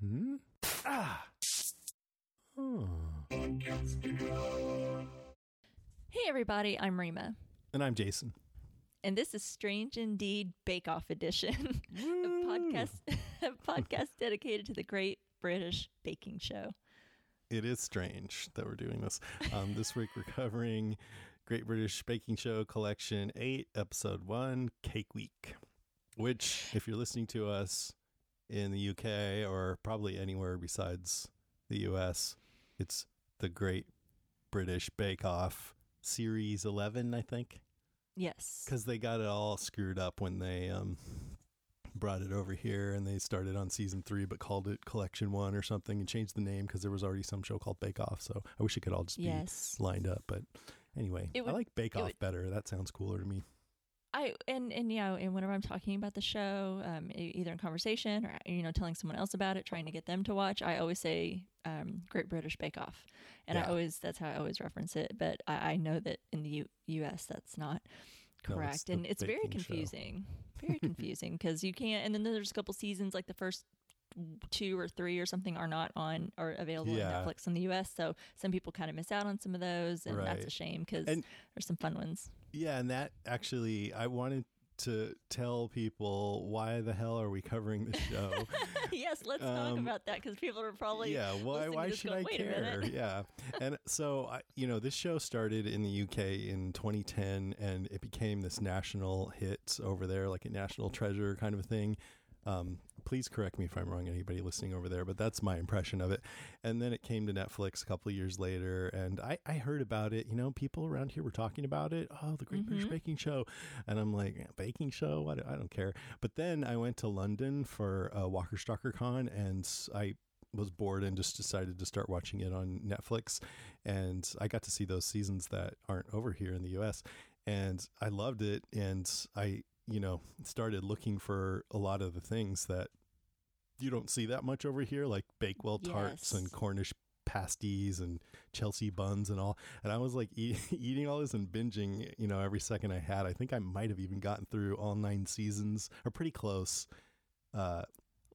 Hmm? Ah! Oh. Hey, everybody, I'm Rima. And I'm Jason. And this is Strange Indeed Bake Off Edition, a podcast, a podcast dedicated to the Great British Baking Show. It is strange that we're doing this. Um, this week we're covering Great British Baking Show Collection 8, Episode 1, Cake Week, which, if you're listening to us in the UK or probably anywhere besides the US, it's the Great British Bake Off Series 11, I think. Yes. Because they got it all screwed up when they um, brought it over here and they started on season three, but called it Collection One or something and changed the name because there was already some show called Bake Off. So I wish it could all just Yes. be lined up. But anyway, would- I like Bake Off would- better. That sounds cooler to me. I and and yeah, and whenever I'm talking about the show, um, either in conversation or you know telling someone else about it, trying to get them to watch, I always say um, Great British Bake Off, and I always that's how I always reference it. But I, I know that in the U- U.S. that's not No, it's correct, and it's very show. confusing, very confusing because you can't. And then there's a couple seasons like the first two or three or something are not on or available Yeah. on Netflix in the U.S. So some people kind of miss out on some of those, and that's a shame because there's some fun ones. Yeah, and that actually, I wanted to tell people why the hell are we covering this show? yes, let's talk Um, about that because people are probably yeah why why should going, i care yeah and so I, you know this show started in the uk in 2010 and it became this national hit over there like a national treasure kind of a thing um, please correct me if i'm wrong anybody listening over there but that's my impression of it and then it came to netflix a couple of years later and i, I heard about it you know people around here were talking about it oh the great british baking show and i'm like baking show what i don't care but then i went to london for uh, walker stalker con and i was bored and just decided to start watching it on Netflix. And I got to see those seasons that aren't over here in the US. And I loved it. And I, you know, started looking for a lot of the things that you don't see that much over here, like Bakewell tarts Yes. and Cornish pasties and Chelsea buns and all. And I was like eat, eating all this and binging, you know, every second I had. I think I might have even gotten through all nine seasons or pretty close uh,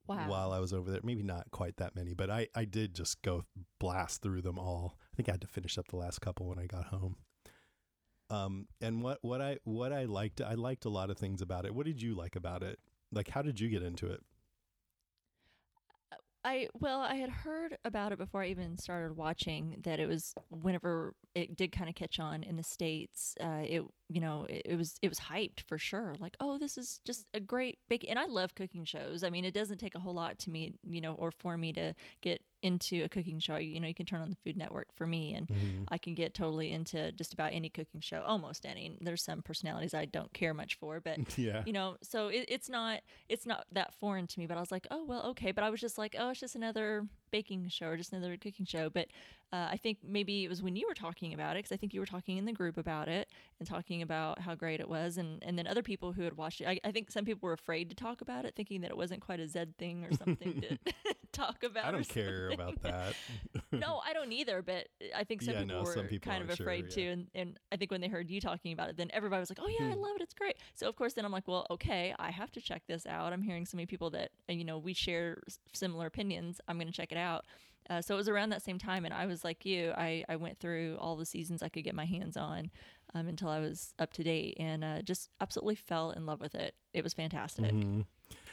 Wow. while I was over there. Maybe not quite that many, but I, I did just go blast through them all. I think I had to finish up the last couple when I got home. Um, and what, what I what I liked, I liked a lot of things about it. What did you like about it? Like, how did you get into it? I well, I had heard about it before I even started watching. That it was whenever it did kind of catch on in the states. Uh, it you know it, it was it was hyped for sure. Like oh, this is just a great big. And I love cooking shows. I mean, it doesn't take a whole lot to me, you know, or for me to get into a cooking show. You know, you can turn on the Food Network for me, and mm-hmm. I can get totally into just about any cooking show, almost any. There's some personalities I don't care much for, but Yeah. you know, so it, it's not it's not that foreign to me. But I was like, oh well, okay. But I was just like, oh, it's just another baking show or just another cooking show. But uh, I think maybe it was when you were talking about it because I think you were talking in the group about it and talking about how great it was, and and then other people who had watched it. I, I think some people were afraid to talk about it, thinking that it wasn't quite a Zed thing or something to talk about. I don't care about that. no, I don't either. But I think some Yeah, people no, were some people kind of sure, afraid yeah. too. And, and I think when they heard you talking about it, then everybody was like, "Oh yeah, I love it. It's great." So of course, then I'm like, "Well, okay, I have to check this out." I'm hearing so many people that you know we share similar opinions. I'm going to check it out. Uh, so it was around that same time, and I was like you. I I went through all the seasons I could get my hands on um, until I was up to date, and uh, just absolutely fell in love with it. It was fantastic. Mm-hmm.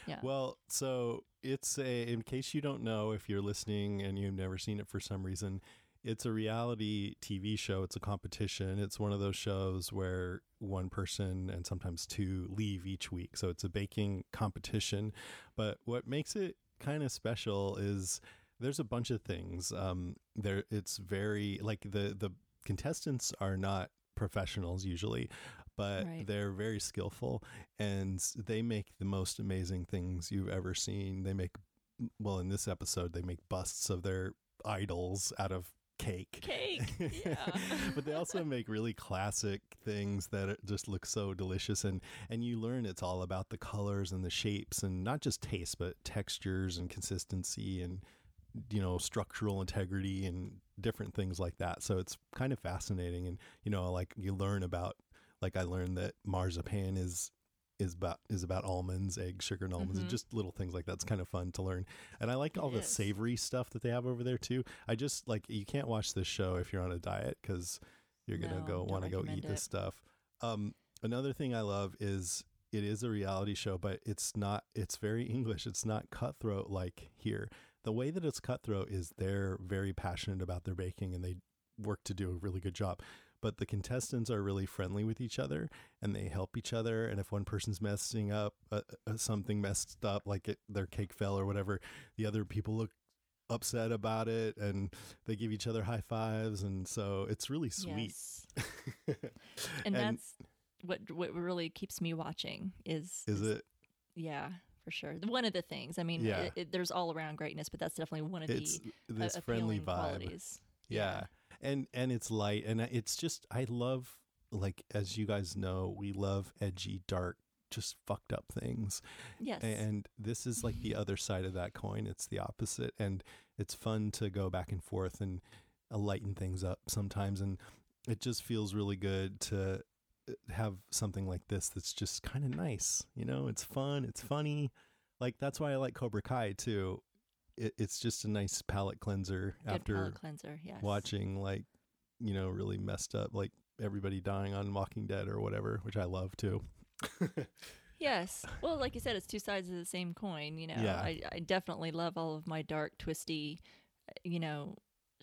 Yeah. Well, so it's a, in case you don't know, if you're listening and you've never seen it for some reason, it's a reality TV show. It's a competition. It's one of those shows where one person and sometimes two leave each week. So it's a baking competition. But what makes it kind of special is there's a bunch of things. Um, there, it's very like the the contestants are not professionals usually, but Right. they're very skillful and they make the most amazing things you've ever seen. They make, well, in this episode, they make busts of their idols out of cake. Cake. Yeah. but they also make really classic things that just look so delicious and and you learn it's all about the colors and the shapes and not just taste but textures and consistency and you know structural integrity and different things like that so it's kind of fascinating and you know like you learn about like i learned that marzipan is is about is about almonds, eggs, sugar, and almonds, and Mhm. just little things like that. It's kind of fun to learn, and I like It all the is. savory stuff that they have over there too. I just like you can't watch this show if you're on a diet because you're gonna No, go want to go eat recommend this stuff. Um, another thing I love is it is a reality show, but it's not. It's very English. It's not cutthroat like here. The way that it's cutthroat is they're very passionate about their baking and they work to do a really good job. But the contestants are really friendly with each other and they help each other. And if one person's messing up, uh, uh, something messed up, like it, their cake fell or whatever, the other people look upset about it and they give each other high fives. And so it's really sweet. Yes. And, that's what what really keeps me watching is is it? yeah for sure one of the things i mean Yeah. it, it, there's all around greatness but that's definitely one of It's the this a- friendly vibe. qualities. Yeah. And and it's light and it's just i love like as you guys know we love edgy dark just fucked up things. Yes. And this is like the other side of that coin. It's the opposite and it's fun to go back and forth and uh, lighten things up sometimes and it just feels really good to uh, have something like this that's just kind of nice you know? It's fun it's funny. Like that's why i like cobra kai too. It, it's just a nice palate cleanser good after palate cleanser yes. watching like you know really messed up like everybody dying on Walking Dead or whatever, which I love too. yes. Well like you said it's two sides of the same coin you know? Yeah. I, I definitely love all of my dark twisty you know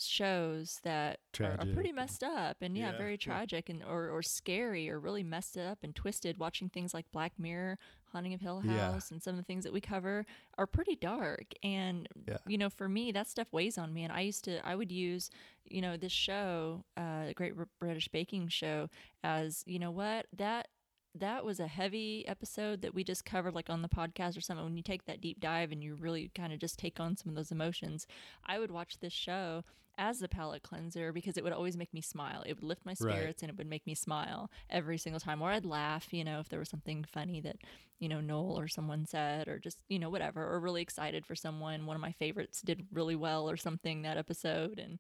shows that are, are pretty messed up and yeah, Yeah, very yeah. tragic and or, or scary or really messed up and twisted watching things like black mirror haunting of hill Yeah. house and some of the things that we cover are pretty dark and Yeah. you know for me that stuff weighs on me and i used to i would use you know this show uh the great british baking show as you know what that that was a heavy episode that we just covered like on the podcast or something when you take that deep dive and you really kind of just take on some of those emotions i would watch this show as a palate cleanser because it would always make me smile it would lift my Right. spirits and it would make me smile every single time or i'd laugh you know if there was something funny that you know noel or someone said or just you know whatever or really excited for someone one of my favorites did really well or something that episode and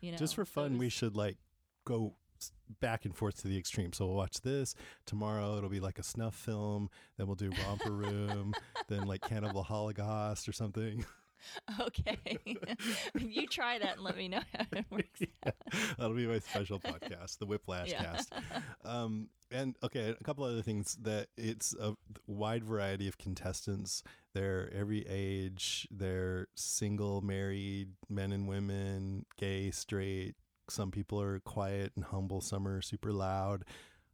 you know Just for fun, we should like go back and forth to the extreme. So we'll watch this tomorrow. It'll be like a snuff film. Then we'll do Romper Room. then like Cannibal Holocaust or something. okay you try that and let me know how it works yeah, that'll be my special podcast, the Whiplash Yeah. Cast. Um, and okay, a couple other things that it's a wide variety of contestants. They're every age. They're single, married, men and women, gay, straight. Some people are quiet and humble. Some are super loud.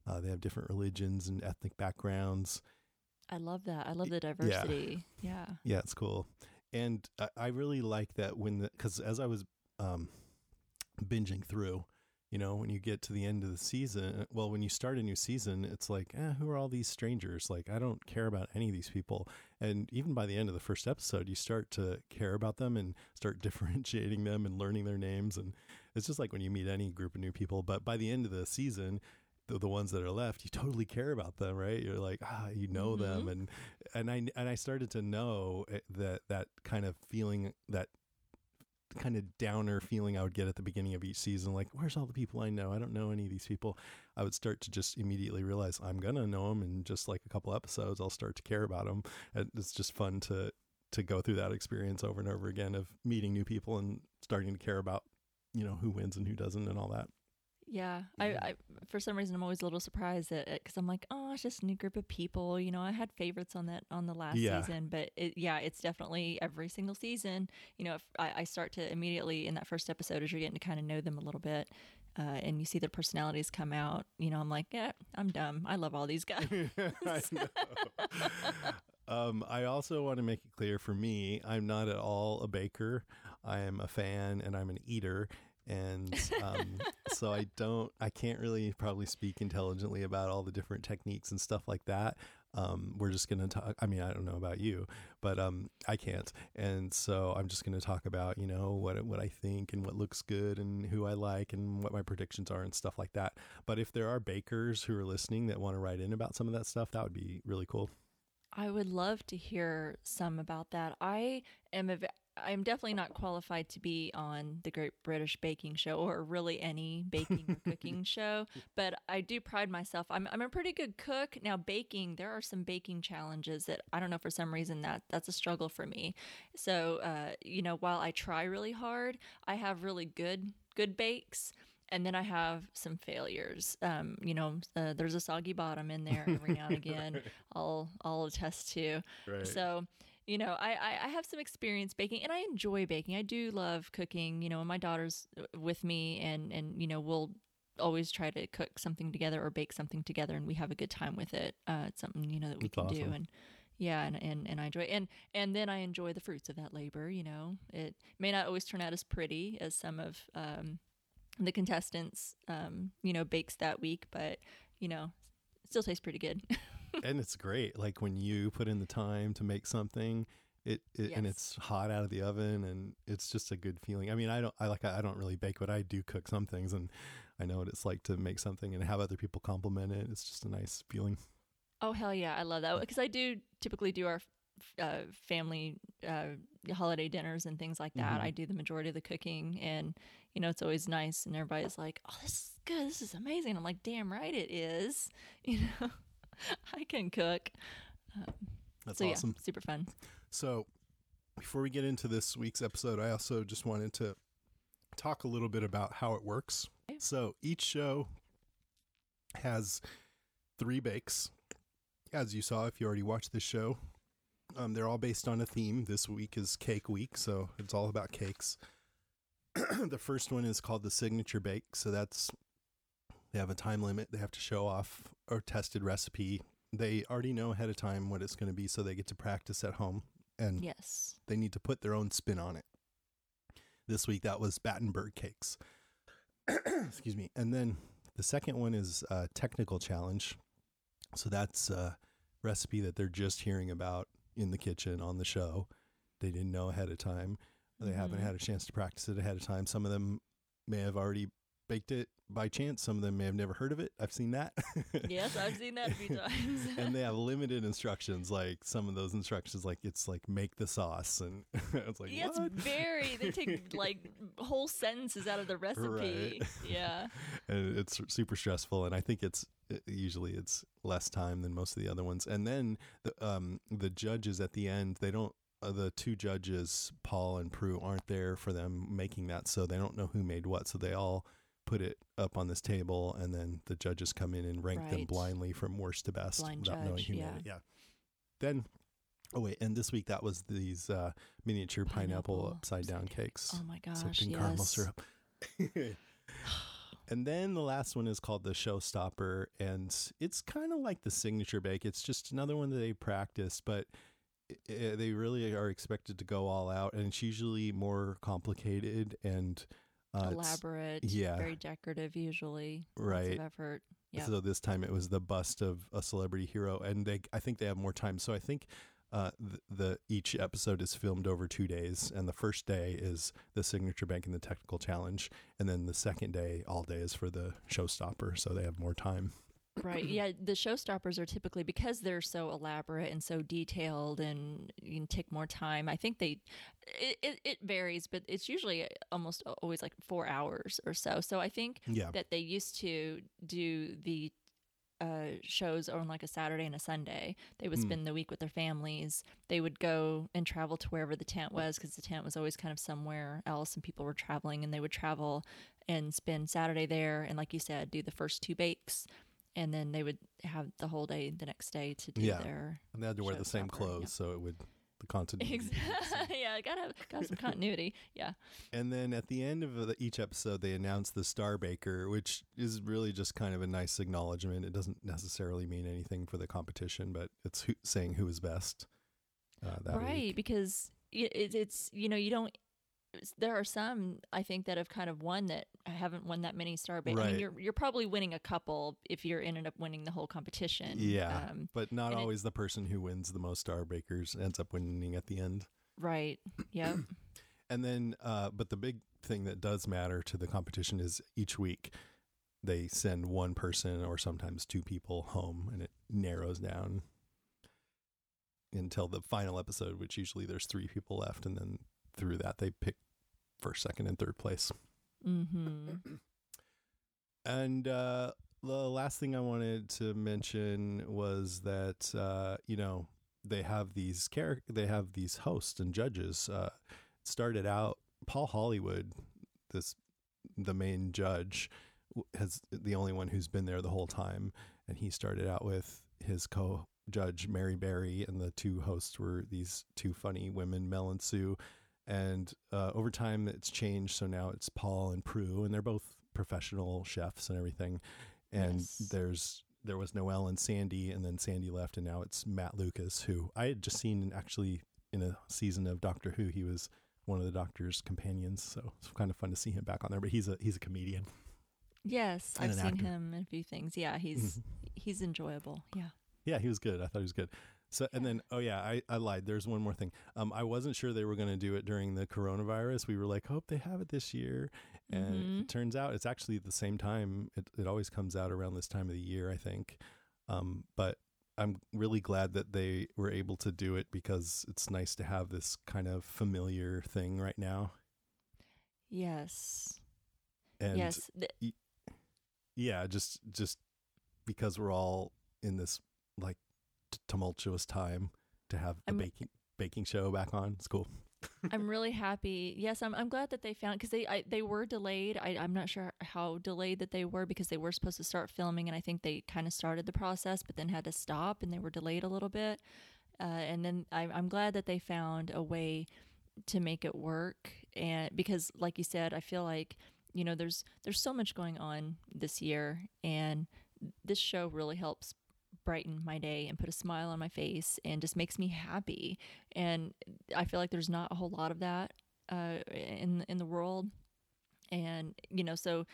Uh, they have different religions and ethnic backgrounds. I love that. I love the diversity. Yeah. Yeah, it's cool. And I, I really like that when the because as I was um, binging through, you know, when you get to the end of the season, well, when you start a new season, it's like, eh, who are all these strangers? Like, I don't care about any of these people. And even by the end of the first episode, you start to care about them and start differentiating them and learning their names. And it's just like when you meet any group of new people. But by the end of the season, the, the ones that are left, you totally care about them, right? You're like, ah, you know them, Mhm. and and I and I started to know eh, that that kind of feeling, that kind of downer feeling I would get at the beginning of each season, like, where's all the people I know? I don't know any of these people. I would start to just immediately realize I'm gonna know them, and just like a couple episodes, I'll start to care about them. And it's just fun to to go through that experience over and over again of meeting new people and starting to care about, you know, who wins and who doesn't and all that. Yeah. I. I, for some reason, I'm always a little surprised at it because I'm like, oh, it's just a new group of people. You know, I had favorites on that on the last Yeah. season, but it, yeah, it's definitely every single season. You know, if I, I start to immediately in that first episode as you're getting to kind of know them a little bit. Uh, and you see their personalities come out, you know, I'm like, yeah, I'm dumb. I love all these guys. I know. um, I also want to make it clear for me, I'm not at all a baker. I am a fan and I'm an eater. And um, so I don't, I can't really probably speak intelligently about all the different techniques and stuff like that. Um, we're just going to talk. I mean, I don't know about you, but um, I can't. And so I'm just going to talk about, you know, what what I think and what looks good and who I like and what my predictions are and stuff like that. But if there are bakers who are listening that want to write in about some of that stuff, that would be really cool. I would love to hear some about that. I am a, I'm definitely not qualified to be on the Great British Baking Show or really any baking or cooking show, but I do pride myself. I'm I'm a pretty good cook. Now baking, there are some baking challenges that I don't know for some reason that that's a struggle for me. So, uh, you know, while I try really hard, I have really good good bakes and then I have some failures. Um, you know, uh, there's a soggy bottom in there every now and again. I'll I'll attest to. Right. So, you know, I, I I have some experience baking, and I enjoy baking. I do love cooking. You know, and my daughter's uh, with me, and and you know, we'll always try to cook something together or bake something together, and we have a good time with it. Uh, it's something you know that we That's can do, and yeah, and, and and I enjoy and and then I enjoy the fruits of that labor. You know, it may not always turn out as pretty as some of um, the contestants, um, you know, bakes that week, but you know, it still tastes pretty good. and it's great. Like when you put in the time to make something, it, it and it's hot out of the oven, and it's just a good feeling. I mean, I don't, I like, I don't really bake, but I do cook some things, and I know what it's like to make something and have other people compliment it. It's just a nice feeling. Oh hell yeah, I love that because I do typically do our uh, family uh, holiday dinners and things like that. Mhm. I do the majority of the cooking, and you know it's always nice, and everybody's like, "Oh, this is good. This is amazing." I'm like, "Damn right it is." You know, I can cook. That's so awesome. yeah, super fun. So, before we get into this week's episode, I also just wanted to talk a little bit about how it works. Okay. So, each show has three bakes. As you saw, if you already watched this show, um, they're all based on a theme. This week is Cake Week, so it's all about cakes. the first one is called the Signature Bake. So, that's they have a time limit. They have to show off a tested recipe. They already know ahead of time what it's going to be, so they get to practice at home and Yes. they need to put their own spin on it. This week that was Battenberg cakes. Excuse me. And then the second one is a technical challenge. So that's a recipe that they're just hearing about in the kitchen on the show. They didn't know ahead of time. They haven't Mhm. had a chance to practice it ahead of time. Some of them may have already baked it by chance. Some of them may have never heard of it. I've seen that. Yes, I've seen that a few times. and they have limited instructions. Like some of those instructions, like it's like make the sauce, and it's like yeah, it's very. They take like whole sentences out of the recipe. Yeah. and it's super stressful. And I think it's usually it's less time than most of the other ones. And then the um the judges at the end, they don't. Uh, the two judges, Paul and Prue, aren't there for them making that, so they don't know who made what. So they all put it up on this table, and then the judges come in and rank them blindly from worst to best Blind without knowing judge, who yeah. made it. Yeah. Then, oh wait, and this week that was these uh, miniature pineapple, Pineapple upside down upside down- cakes Oh my gosh. soaked in yes. caramel syrup. and then the last one is called the Showstopper, and it's kind of like the signature bake. It's just another one that they practice, but they really are expected to go all out, and it's usually more complicated and uh, Elaborate. yeah. Very decorative. Usually. Right. effort. Yeah. So this time it was the bust of a celebrity hero, and they I think they have more time. So I think uh, the, the each episode is filmed over two days, and the first day is the signature bake and the technical challenge, and then the second day all day is for the showstopper. So they have more time. Right. Yeah. The showstoppers are typically because they're so elaborate and so detailed and you can take more time. I think they, it, it, it varies, but it's usually almost always like four hours or so. So I think Yeah, that they used to do the uh, shows on like a Saturday and a Sunday. They would Hmm. spend the week with their families. They would go and travel to wherever the tent was because the tent was always kind of somewhere else and people were traveling and they would travel and spend Saturday there. And like you said, do the first two bakes. And then they would have the whole day the next day to do Yeah. their and they had to wear the same Showstopper, clothes, yeah. so it would the continuity. exactly. yeah, gotta have gotta some continuity. Yeah, And then at the end of the, each episode, they announce the Star Baker, which is really just kind of a nice acknowledgement. It doesn't necessarily mean anything for the competition, but it's who, saying who is best. Uh, that right. week. Because it, it's you know you don't. There are some I think that have kind of won that haven't won that many star bait. I mean, you're you're probably winning a couple if you're ended up winning the whole competition. Yeah. Um, But not and it- always the person who wins the most Star Bakers ends up winning at the end. right. Yep. And then, uh, but the big thing that does matter to the competition is each week they send one person or sometimes two people home, and it narrows down until the final episode, which usually there's three people left, and then through that. They picked first, second, and third place. Mm-hmm. And uh, the last thing I wanted to mention was that uh, you know they have these char- they have these hosts and judges. Uh, started out Paul Hollywood, this the main judge, has the only one who's been there the whole time, and he started out with his co judge Mary Berry, and the two hosts were these two funny women, Mel and Sue. And uh, over time, it's changed. So now it's Paul and Prue, and they're both professional chefs and everything. And Yes. there's there was Noel and Sandy, and then Sandy left, and now it's Matt Lucas, who I had just seen actually in a season of Doctor Who. He was one of the Doctor's companions, so it's kind of fun to see him back on there. But he's a he's a comedian. Yes, I've seen actor. him in a few things. Yeah, he's Mhm. he's enjoyable. Yeah. Yeah, he was good. I thought he was good. So and then oh yeah, I, I lied. There's one more thing. Um, I wasn't sure they were going to do it during the coronavirus. We were like, hope they have it this year, and Mhm. it turns out it's actually the same time. It it always comes out around this time of the year, I think. Um, but I'm really glad that they were able to do it because it's nice to have this kind of familiar thing right now. Yes. And yes. yeah, just just because we're all in this like tumultuous time to have the I'm- baking baking show back on. It's cool. I'm really happy. Yes, I'm. I'm glad that they found because they I, they were delayed. I, I'm not sure how delayed that they were because they were supposed to start filming, and I think they kind of started the process, but then had to stop, and they were delayed a little bit. Uh, and then I, I'm glad that they found a way to make it work, and because, like you said, I feel like you know there's there's so much going on this year, and this show really helps brighten my day and put a smile on my face and just makes me happy and I feel like there's not a whole lot of that uh, in in the world, and you know, so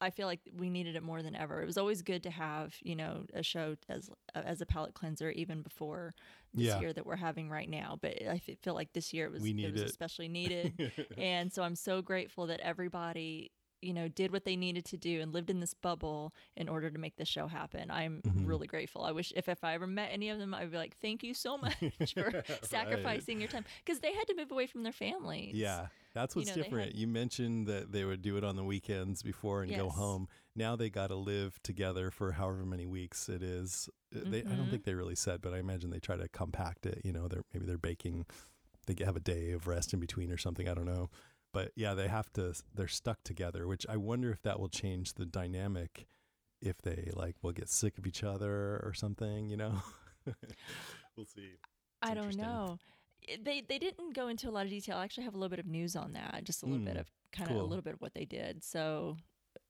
I feel like we needed it more than ever. It was always good to have you know a show as as a palate cleanser even before this Yeah. year that we're having right now. But I feel like this year it was it was it. especially needed, and so I'm so grateful that everybody you know did what they needed to do and lived in this bubble in order to make the show happen i'm Mhm. really grateful i wish if, if i ever met any of them i'd be like thank you so much for Right. sacrificing your time because they had to move away from their families Yeah, that's You what's know, different. had- you mentioned that they would do it on the weekends before and go home. Now they got to live together for however many weeks it is. Uh, They, I don't Mhm. think they really said, but I imagine they try to compact it. You know, they're maybe they're baking. They have a day of rest in between or something. I don't know, but yeah, they have to. They're stuck together, which I wonder if that will change the dynamic. If they like will get sick of each other or something, you know. we'll see. I don't know. They they didn't go into a lot of detail. I actually have a little bit of news on that, just a little bit Mm, of kind of cool. a little bit of what they did. So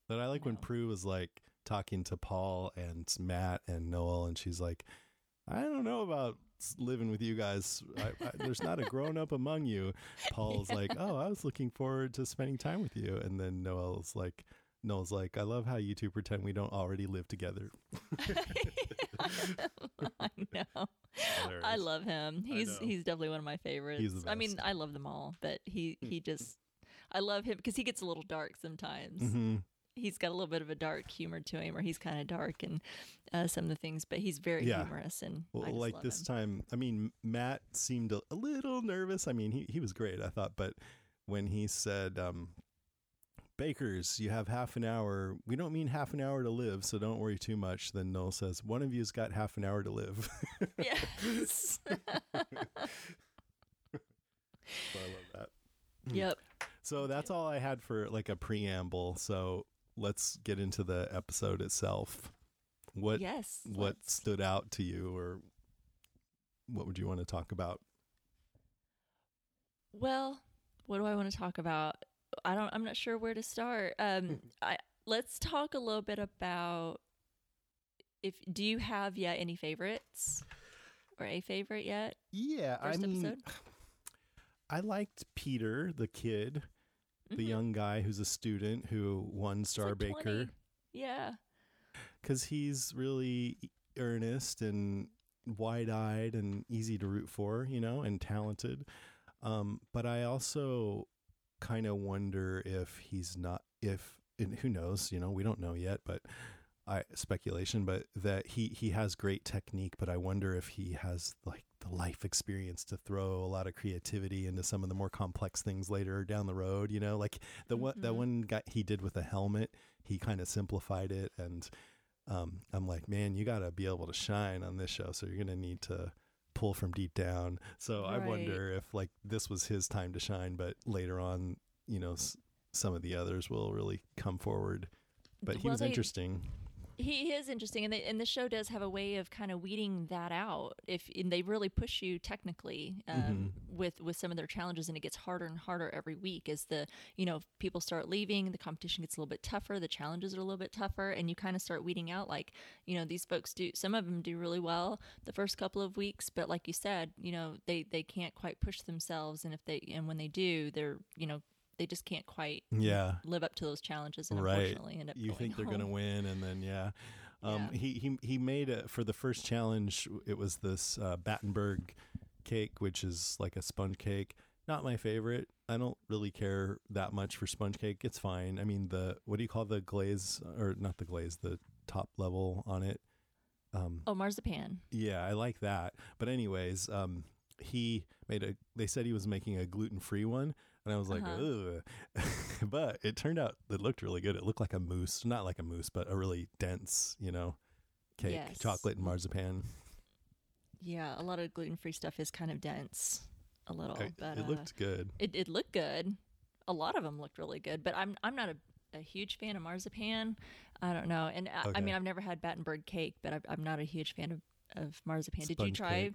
But I like when know. Prue was like talking to Paul and Matt and Noel, and she's like, I don't know about s- living with you guys. I, I, there's not a grown up among you. Paul's like, Oh, I was looking forward to spending time with you. And then Noel's like, Noel's like, I love how you two pretend we don't already live together. I know. I love him. He's he's definitely one of my favorites. the I mean. I love them all, but he he just I love him because he gets a little dark sometimes. hmm He's got a little bit of a dark humor to him, or he's kind of dark and uh, some of the things, but he's very Yeah. humorous and Well, like this him. time, I mean, Matt seemed a, a little nervous. I mean, he, he was great, I thought, but when he said, um, Bakers, you have half an hour. We don't mean half an hour to live, so don't worry too much. Then Noel says, One of you's got half an hour to live. Yes. So I love that. yep. So that's all I had for like a preamble. So let's get into the episode itself. What yes. what let's- stood out to you, or what would you want to talk about? Well, what do I want to talk about? I don't. I'm not sure where to start. Um, I let's talk a little bit about if do you have yet any favorites or a favorite yet? Yeah, First I mean, episode? I liked Peter, the kid, the Mhm. young guy who's a student who won Star like Baker, 20. Yeah. because he's really earnest and wide-eyed and easy to root for, you know, and talented. Um, but I also kind of wonder if he's not, if and who knows, you know, we don't know yet, but I speculation, but that he he has great technique, but I wonder if he has like the life experience to throw a lot of creativity into some of the more complex things later down the road. You know, like the one that Mhm. one guy he did with the helmet, he kind of simplified it, and um, I'm like, man, you got to be able to shine on this show, so you're gonna need to pull from deep down. So I wonder if like this was his time to shine, but later on, you know, s- some of the others will really come forward. But he Well, was they- interesting. He, is interesting, and, they, and the show does have a way of kind of weeding that out. If and they really push you technically um, Mm-hmm. with with some of their challenges, and it gets harder and harder every week as the you know people start leaving, the competition gets a little bit tougher, the challenges are a little bit tougher, and you kind of start weeding out like you know these folks do. Some of them do really well the first couple of weeks, but like you said, you know they they can't quite push themselves, and if they and when they do, they're you know they just can't quite Yeah. live up to those challenges, and Right. unfortunately end up You think they're going to win, and then yeah. Um, Yeah. He he he made it for the first challenge. It was this uh, Battenberg cake, which is like a sponge cake. Not my favorite. I don't really care that much for sponge cake. It's fine. I mean the what do you call the glaze or not the glaze, the top level on it. Um, Oh, marzipan. yeah, I like that. But anyways, um, he made a. They said he was making a gluten free one, and I was like, Uh-huh. ugh. but it turned out it looked really good. It looked like a mousse, not like a mousse, but a really dense, you know, cake, Yes. chocolate and marzipan. Yeah, a lot of gluten free stuff is kind of dense, a little, I- but it uh, looked good. it it looked good. A lot of them looked really good, but I'm I'm not a, a huge fan of marzipan. I don't know, and I, I mean I've never had Battenberg cake, but I, I'm not a huge fan of, of marzipan. Did you try cake.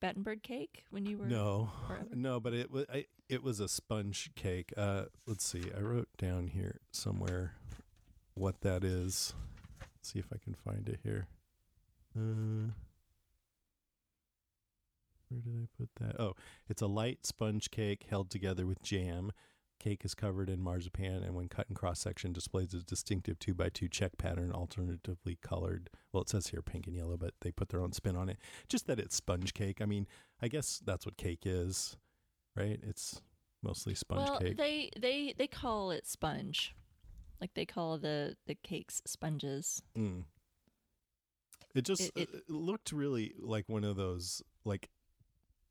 Battenberg cake when you were? No, forever? no, but it was I, it was a sponge cake. Uh, let's see. I wrote down here somewhere what that is. see if I can find it here. Uh, where did I put that? Oh, it's a light sponge cake held together with jam. Cake is covered in marzipan and when cut in cross section displays a distinctive two by two check pattern alternatively colored. Well, it says here pink and yellow, but they put their own spin on it. Just that it's sponge cake. I mean, I guess that's what cake is, right? It's mostly sponge well, cake. they they they call it sponge, like they call the the cakes sponges. Mm. It just It- it- it looked really like one of those like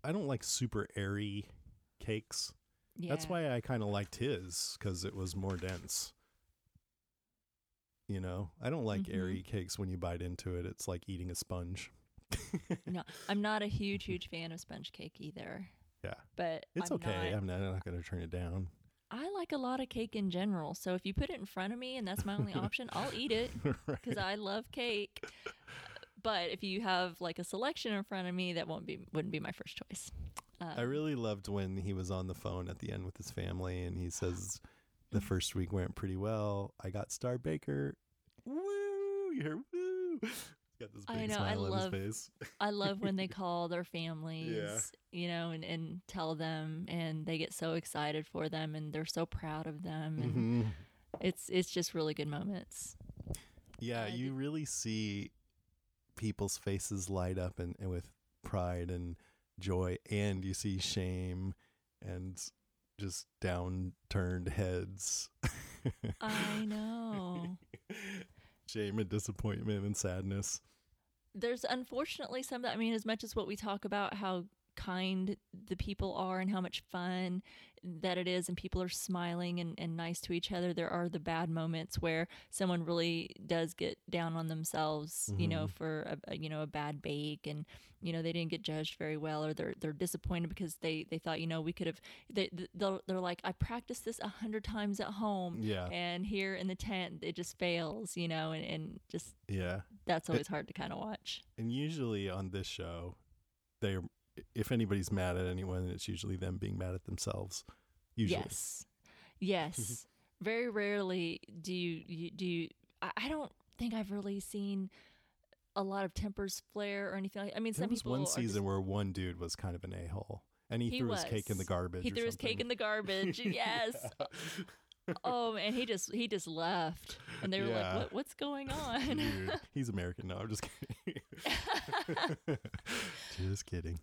I don't like super airy cakes. Yeah. That's why I kind of liked his because it was more dense. You know, I don't like Mhm. airy cakes when you bite into it. It's like eating a sponge. No, I'm not a huge huge fan of sponge cake either. Yeah. but It's I'm okay. not- I'm not, not going to turn it down. I like a lot of cake in general. So if you put it in front of me and that's my only option, I'll eat it Right. because I love cake. But if you have like a selection in front of me, that won't be wouldn't be my first choice. Um, I really loved when he was on the phone at the end with his family and he says the first week went pretty well. I got Star Baker. Woo! You hear woo. Got this I big know, I smile on love- his face. I love when they call their families, you know, and, and tell them, and they get so excited for them, and they're so proud of them, and Mhm. it's it's just really good moments. Yeah, I you really see people's faces light up and, and with pride and joy and you see shame and just downturned heads. I know. Shame and disappointment and sadness. there's unfortunately some that I mean, as much as what we talk about how kind the people are and how much fun that it is and people are smiling and, and nice to each other there are the bad moments where someone really does get down on themselves you know mm-hmm. for a, a you know a bad bake and you know they didn't get judged very well or they're they're disappointed because they they thought you know we could have they they're, they're like i practiced this a hundred times at home Yeah. and here in the tent it just fails you know and, and just Yeah. that's always hard to kind of watch And usually on this show, they're if anybody's mad at anyone, it's usually them being mad at themselves. Usually. Yes. Yes. Mm-hmm. Very rarely do you, you do you I, don't think I've really seen a lot of tempers flare or anything like I mean There some was people one season just- where one dude was kind of an a hole, and he, He threw his cake in the garbage. he threw his cake in the garbage. yes. Oh man, he just he just left. And they were Yeah. like, What what's going on? He's American. No, I'm just kidding. just kidding.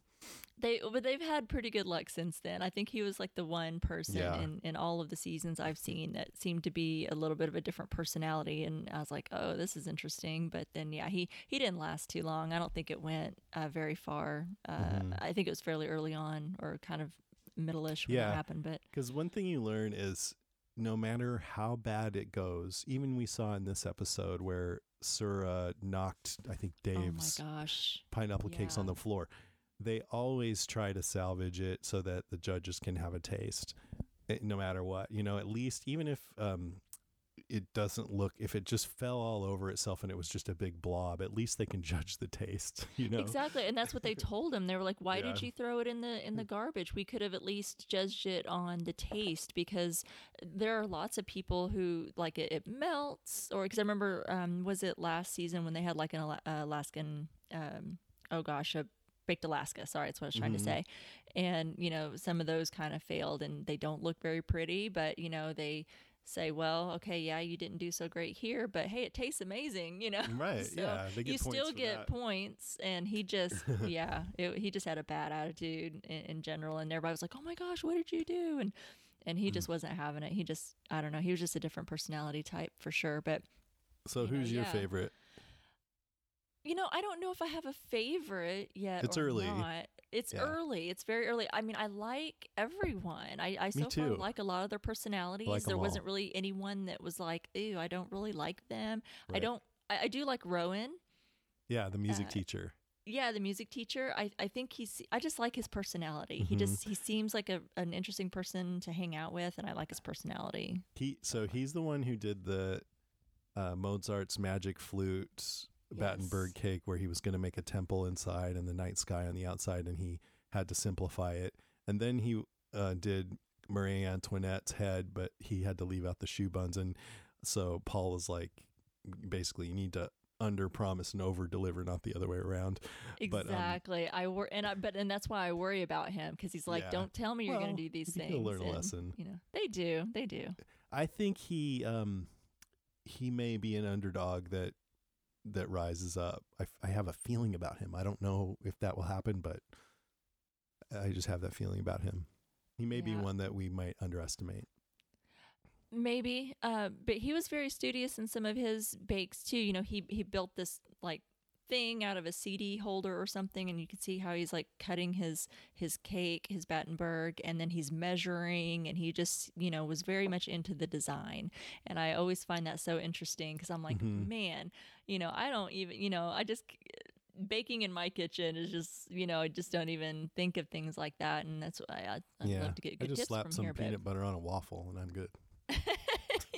They but they've had pretty good luck since then. I think he was like the one person Yeah. in, in all of the seasons I've seen that seemed to be a little bit of a different personality and I was like, "Oh, this is interesting." But then yeah, he he didn't last too long. I don't think it went uh, very far. Uh, Mhm. I think it was fairly early on or kind of middle-ish when Yeah. it happened, but Because one thing you learn is no matter how bad it goes, even we saw in this episode where Sura knocked, I think, Dave's oh my gosh. pineapple cakes on the floor, they always try to salvage it so that the judges can have a taste, eh, no matter what. You know, at least even if um, it doesn't look, if it just fell all over itself and it was just a big blob, at least they can judge the taste. You know, Exactly, and that's what they told him. They were like, "Why did you throw it in the in the garbage? We could have at least judged it on the taste because there are lots of people who like it, it melts." Or because I remember, um, was it last season when they had like an Ala- Alaskan, um, oh gosh, a baked Alaska. Sorry, that's what I was trying Mhm. to say. And you know, some of those kind of failed, and they don't look very pretty. But you know, they say, "Well, okay, yeah, you didn't do so great here, but hey, it tastes amazing." You know, right? So yeah, they get you still get that. points and he just yeah it, he just had a bad attitude in, in general and everybody was like oh my gosh what did you do and and he Mm. just wasn't having it he just i don't know he was just a different personality type for sure but So, you know, who's your yeah. favorite? You know i don't know if i have a favorite yet It's early. not. it's Yeah. early. It's very early. I mean i like everyone. I, I so far like a lot of their personalities. Like there wasn't really anyone that was like ew i don't really like them. I don't I, I do like rowan. Yeah, the music uh, teacher. yeah the music teacher. I i think he's i just like his personality. He Mhm. just he seems like a an interesting person to hang out with and i like his personality. He so he's the one who did the uh, Mozart's magic flute Battenberg Yes. cake, where he was going to make a temple inside and the night sky on the outside, and he had to simplify it. And then he uh, did Marie Antoinette's head, but he had to leave out the choux buns. And so Paul was like, basically, you need to under promise and over deliver, not the other way around. But, um, exactly i wor and i but and that's why i worry about him because he's like Yeah. don't tell me you're Well, gonna do these things learn a and, lesson. you know they do they do I think he um he may be an underdog that that rises up. I, I have a feeling about him. I don't know if that will happen, but I just have that feeling about him. He may be one that we might underestimate. maybe uh but he was very studious in some of his bakes too you know he he built this like thing out of a CD holder or something and you can see how he's like cutting his his cake his Battenberg and then he's measuring and he just you know was very much into the design and I always find that so interesting because I'm like Mhm. man you know I don't even you know I just baking in my kitchen is just you know I just don't even think of things like that and that's why I, I'd yeah, love to get good I just tips slap some here peanut butter on a waffle and I'm good.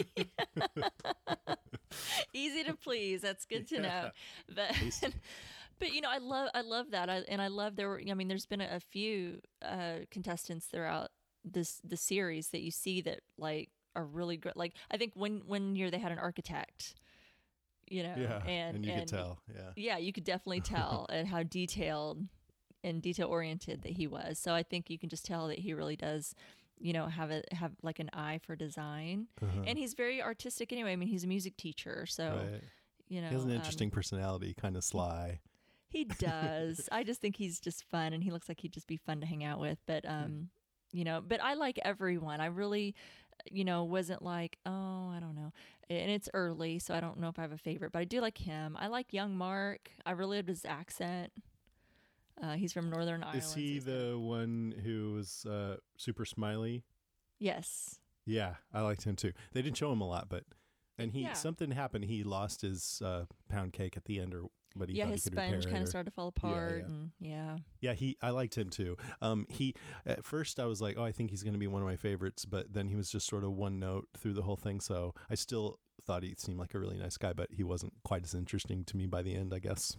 easy to please. That's good to know. But but you know, I love I love that. I, and I love there were. I mean, there's been a, a few uh, contestants throughout this the series that you see that like are really great. Like I think one one year they had an architect. You know, yeah, and you could tell. Yeah, Yeah, you could definitely tell and how detailed and detail oriented that he was. So I think you can just tell that he really does, you know, have a have like an eye for design Uh-huh. and he's very artistic anyway. I mean, he's a music teacher, so right. you know He has an um, interesting personality, kind of sly. he does. I just think he's just fun, and he looks like he'd just be fun to hang out with. But um, you know, but I like everyone. I really, you know, wasn't like, oh, I don't know. And it's early, so I don't know if I have a favorite, but I do like him. I like young Mark. I really loved his accent. Uh, he's from Northern Ireland. Is he the one who was uh, super smiley? Yes. Yeah, I liked him too. They didn't show him a lot, but and he Yeah. something happened. He lost his uh, pound cake at the end, or but he yeah, his he sponge kind of started to fall Yeah, apart, yeah. and yeah. Yeah, he. I liked him too. Um, he at first I was like, oh, I think he's going to be one of my favorites, but then he was just sort of one note through the whole thing. So I still thought he seemed like a really nice guy, but he wasn't quite as interesting to me by the end, I guess.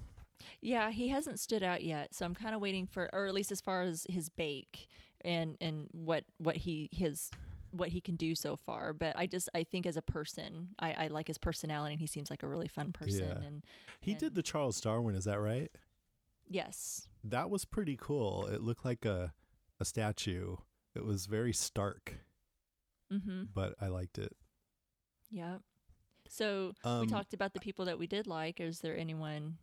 Yeah, he hasn't stood out yet, so I'm kind of waiting for, or at least as far as his bake and and what what he his what he can do so far. But I just I think as a person, I, I like his personality, and he seems like a really fun person. Yeah. And He And- did the Charles Darwin, is that right? yes, That was pretty cool. It looked like a a statue. It was very stark, mm-hmm, but I liked it. yeah. So Um, we talked about the people that we did like. Is there anyone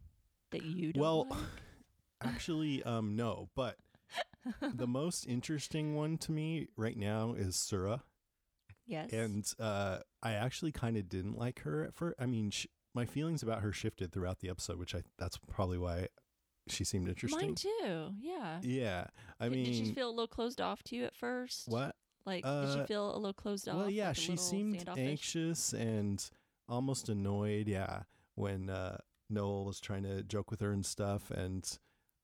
that you don't Well, like? Actually, um, no, but the most interesting one to me right now is Sura. yes. And uh, I actually kind of didn't like her at first. I mean, sh- my feelings about her shifted throughout the episode, which I that's probably why she seemed interesting. Mine too. Yeah. Yeah, I Did- mean, did she feel a little closed off to you at first? what? Like, did she Uh, feel a little closed off? Well, yeah, like she seemed standoffish? anxious and almost annoyed. Yeah, when uh, Noel was trying to joke with her and stuff, and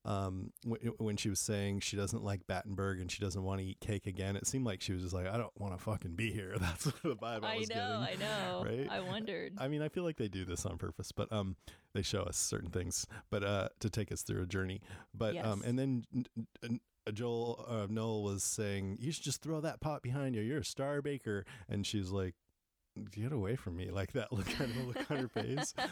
um, w- when she was saying she doesn't like Battenberg and she doesn't want to eat cake again, it seemed like she was just like, I don't want to fucking be here. That's what the vibe I, I was know, getting. I know. right? I wondered. I mean, I feel like they do this on purpose, but um, they show us certain things, but uh, to take us through a journey. But um, and then n- n- uh, Joel uh, Noel was saying, "You should just throw that pot behind you. You're a star baker," and she's like, "Get away from me!" Like that look kind of look on her face.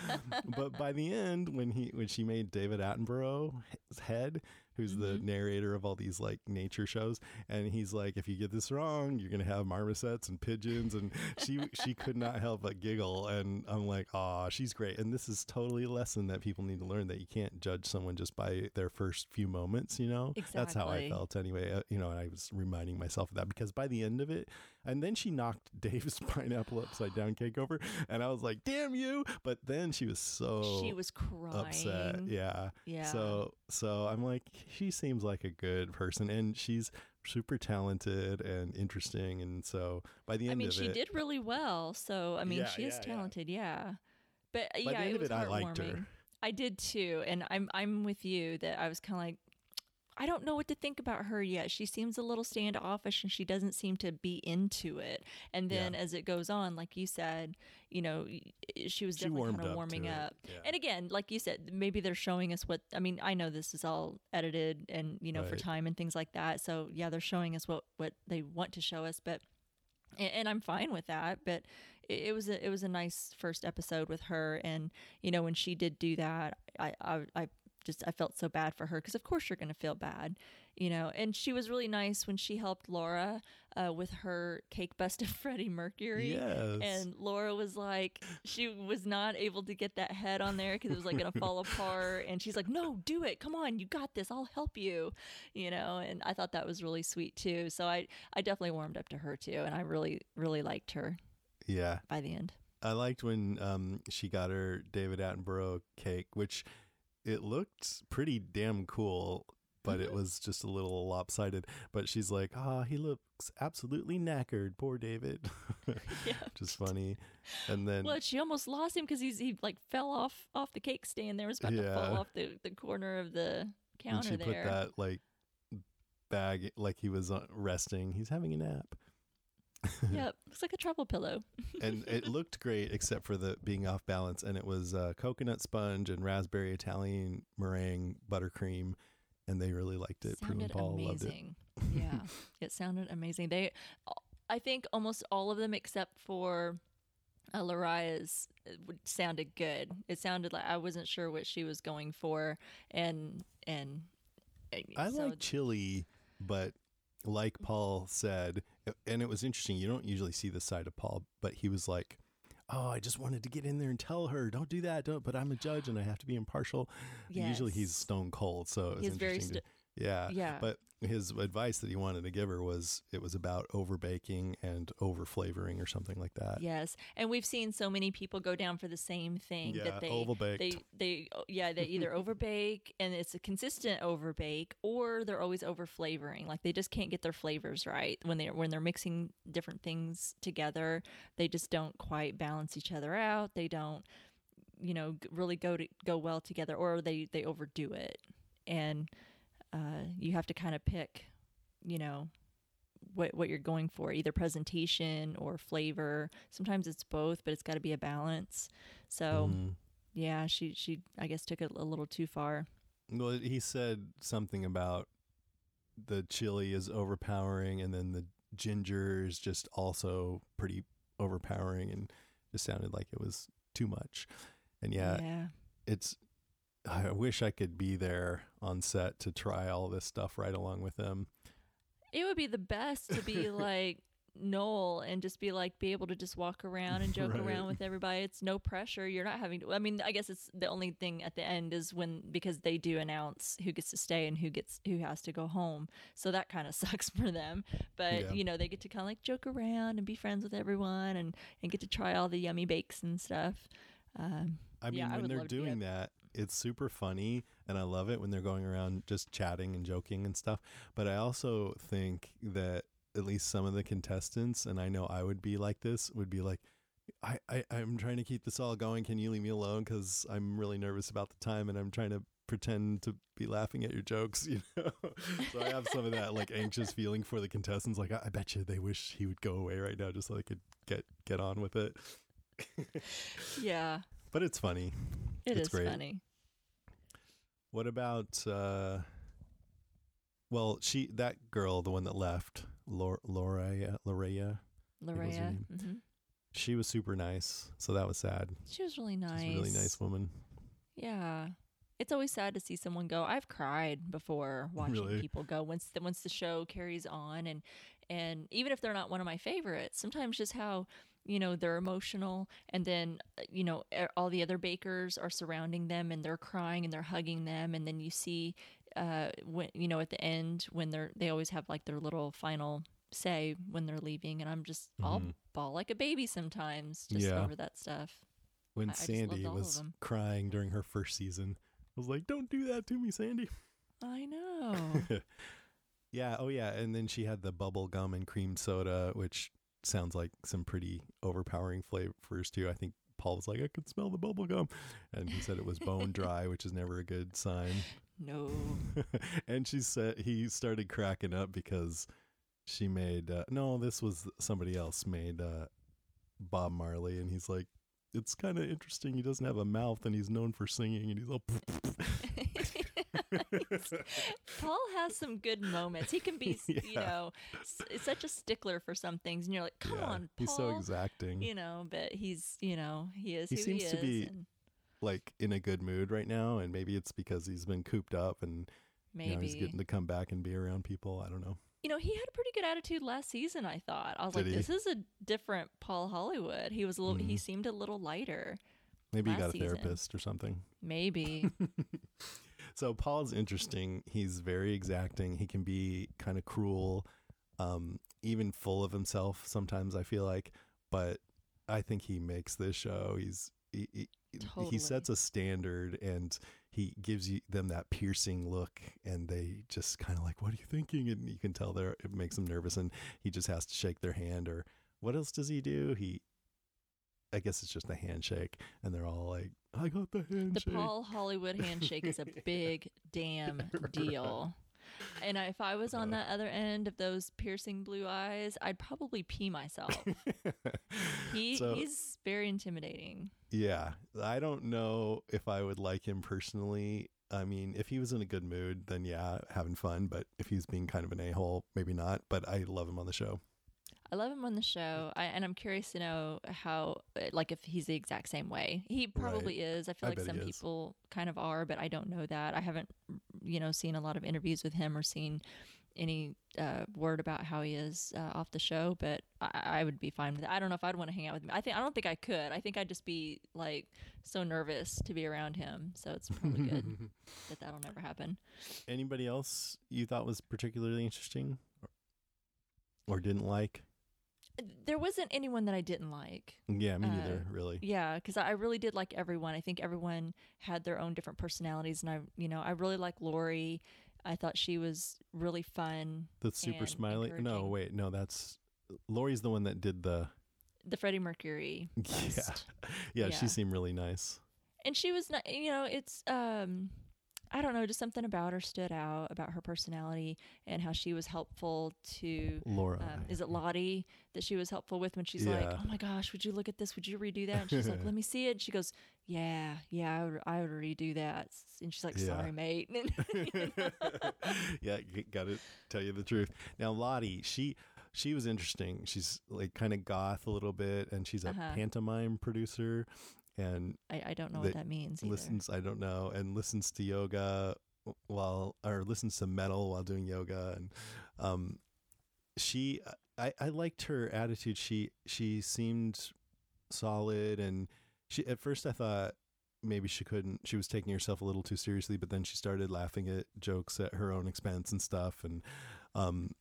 But by the end, when he when she made David Attenborough's head, who's the Mhm. narrator of all these like nature shows, and he's like, "If you get this wrong, you're gonna have marmosets and pigeons," and she she could not help but giggle, and I'm like, "Ah, she's great." And this is totally a lesson that people need to learn that you can't judge someone just by their first few moments. You know, that's how I felt anyway. Uh, you know, and I was reminding myself of that because by the end of it, and then she knocked Dave's pineapple upside down cake over, and I was like, "Damn you!" But then she was so she was crying. upset. Yeah. Yeah. So so I'm like, she seems like a good person, and she's super talented and interesting, and so by the end, of it I mean, she it, did really well. So I mean, Yeah, she is yeah, yeah. talented. Yeah. But uh, by yeah, it was it, I liked her. I did too, and I'm I'm with you that I was kind of like, I don't know what to think about her yet. She seems a little standoffish, and she doesn't seem to be into it. And then as it goes on, like you said, you know, she was definitely warmed kind of up warming up. yeah. And again, like you said, maybe they're showing us what I mean. I know this is all edited and you know for time and things like that. So yeah, they're showing us what what they want to show us, but and, I'm fine with that. But it, it was a it was a nice first episode with her, and you know when she did do that, I I, I just I felt so bad for her because of course you're going to feel bad, you know. And she was really nice when she helped Laura uh, with her cake bust of Freddie Mercury. yes, And Laura was like, she was not able to get that head on there because it was like going to fall apart. And she's like, no, do it. Come on. You got this. I'll help you. You know, and I thought that was really sweet too. So I, I definitely warmed up to her too. And I really, really liked her yeah. by the end. I liked when um she got her David Attenborough cake, which it looked pretty damn cool, but it Mhm. was just a little lopsided. But she's like, "Ah, he looks absolutely knackered, poor David," Yeah. just funny. And then Well, she almost lost him because he's he like fell off off the cake stand. There was about to fall off the, the corner of the and counter she there. put that like bag like he was uh, resting. He's having a nap. yep, looks like a travel pillow. and it looked great except for the being off balance and it was uh, coconut sponge and raspberry italian meringue buttercream and they really liked it sounded paul loved it yeah, it sounded amazing. They, I think almost all of them except for uh, Loriea's uh, would- sounded good. It sounded like I wasn't sure what she was going for, and and i so- like chili but like paul said and it was interesting you don't usually see the side of paul but he was like oh i just wanted to get in there and tell her don't do that don't but i'm a judge and i have to be impartial. Usually he's stone cold so it was He's very interesting to- st- yeah yeah. But his advice that he wanted to give her was it was about over baking and over flavoring or something like that. Yes, and we've seen so many people go down for the same thing Yeah, that they oval baked. they they oh, yeah they either overbake and it's a consistent overbake or they're always over flavoring. Like they just can't get their flavors right when they when they're mixing different things together. They just don't quite balance each other out. They don't you know g- really go to go well together or they they overdo it and uh, you have to kind of pick you know what what you're going for either presentation or flavor sometimes it's both but it's got to be a balance so Mhm. yeah she she i guess took it a little too far Well, he said something about the chili is overpowering, and then the ginger is just also pretty overpowering, and just sounded like it was too much. And yeah, yeah it's. I wish I could be there on set to try all this stuff right along with them. it would be the best to be like Noel and just be like, be able to just walk around and joke Right. around with everybody. It's no pressure. You're not having to. I mean, I guess it's the only thing at the end is when because they do announce who gets to stay and who gets who has to go home. So that kind of sucks for them. But Yeah. you know, they get to kind of like joke around and be friends with everyone and and get to try all the yummy bakes and stuff. Um, I mean, Yeah, when they're doing that, it's super funny, and I love it when they're going around just chatting and joking and stuff. But I also think that at least some of the contestants, and I know I would be like this, would be like, I, I I'm trying to keep this all going. Can you leave me alone? Because I'm really nervous about the time, and I'm trying to pretend to be laughing at your jokes. You know, so I have some of that like anxious feeling for the contestants. Like I, I bet you they wish he would go away right now, just so they could get get on with it. yeah, But it's funny. It It's is great. funny. What about uh well, she that girl, the one that left, Lor- Loriea, Loriea, was her Loriea. name. hmm she was super nice, so that was sad. She was really nice. She's a really nice woman. Yeah. It's always sad to see someone go. I've cried before watching Really? people go once the once the show carries on and and even if they're not one of my favorites, sometimes just how you know they're emotional and then uh, you know all the other bakers are surrounding them and they're crying and they're hugging them and then you see uh when you know at the end when they're they always have like their little final say when they're leaving and I'm just I'll Mhm. bawl like a baby sometimes just Yeah. over that stuff. When I- I Sandy of was crying during her first season, I was like, "Don't do that to me, Sandy." I know. Yeah, oh yeah, and then she had the bubble gum and cream soda, which sounds like some pretty overpowering flavors too. I think Paul was like, "I could smell the bubble gum," and he said it was bone dry, which is never a good sign. no. and she said he started cracking up because she made uh, no, this was somebody else made uh, Bob Marley, and he's like, it's kind of interesting. He doesn't have a mouth, and he's known for singing, and he's all. Paul has some good moments. He can be, s you know, s- such a stickler for some things, and you're like, come Yeah, on, Paul. he's so exacting. You know, but he's, you know, he is He who seems he to be and like in a good mood right now, and maybe it's because he's been cooped up, and maybe. you know he's getting to come back and be around people. I don't know. you know, he had a pretty good attitude last season. I thought. I was Did like, he? this is a different Paul Hollywood. He was a little. He Mhm. seemed a little lighter. Maybe he got a season. therapist or something. Maybe. so Paul's interesting. He's very exacting. He can be kind of cruel, um, even full of himself sometimes. I feel like, but I think he makes this show. He's he, he, Totally. he sets a standard and he gives you them that piercing look, and they just kind of like, "What are you thinking?" And you can tell there it makes them nervous, and he just has to shake their hand. Or what else does he do? He I guess it's just a handshake, and they're all like, "I got the the. Paul Hollywood handshake is a big damn deal. And if I was on that other end of those piercing blue eyes, I'd probably pee myself. He So- he's very intimidating. Yeah, I don't know if I would like him personally. I mean, if he was in a good mood, then yeah, having fun. But if he's being kind of an a hole, maybe not. But I love him on the show. I love him on the show, I, and I'm curious to know how, uh, like, if he's the exact same way. He probably is. I feel I like some people kind of are, but I don't know that. I haven't, you know, seen a lot of interviews with him or seen any uh, word about how he is uh, off the show. But I, I would be fine with it. I don't know if I'd want to hang out with him. I think I don't think I could. I think I'd just be like so nervous to be around him. So it's probably good that that'll never happen. Anybody else you thought was particularly interesting, or, or didn't like? There wasn't anyone that I didn't like. Yeah, me Uh, neither. Really. Yeah, because I really did like everyone. I think everyone had their own different personalities, and I, you know, I really like Lori. I thought she was really fun. The super smiley. No, wait, no, that's Lori's the one that did the. The Freddie Mercury. Yeah, yeah, Yeah. she seemed really nice. and she was not. You know, it's um, I don't know, just something about her stood out about her personality and how she was helpful to. Laura. Um, is it Lottie that she was helpful with when she's like, "Oh my gosh, would you look at this? Would you redo that?" And she's like, "Let me see it." And she goes, "Yeah, yeah, I would, I would redo that." And she's like, Yeah. "Sorry, mate." yeah, got to tell you the truth. Now Lottie, she she was interesting. She's like kind of goth a little bit, and she's a Uh-huh. pantomime producer, and I, I don't know what that means. Either. listens. I don't know, and listens to yoga while or listens to metal while doing yoga, and um, she. I, I liked her attitude. She she seemed solid, and she at first I thought maybe she couldn't. She was taking herself a little too seriously, but then she started laughing at jokes at her own expense and stuff. And um,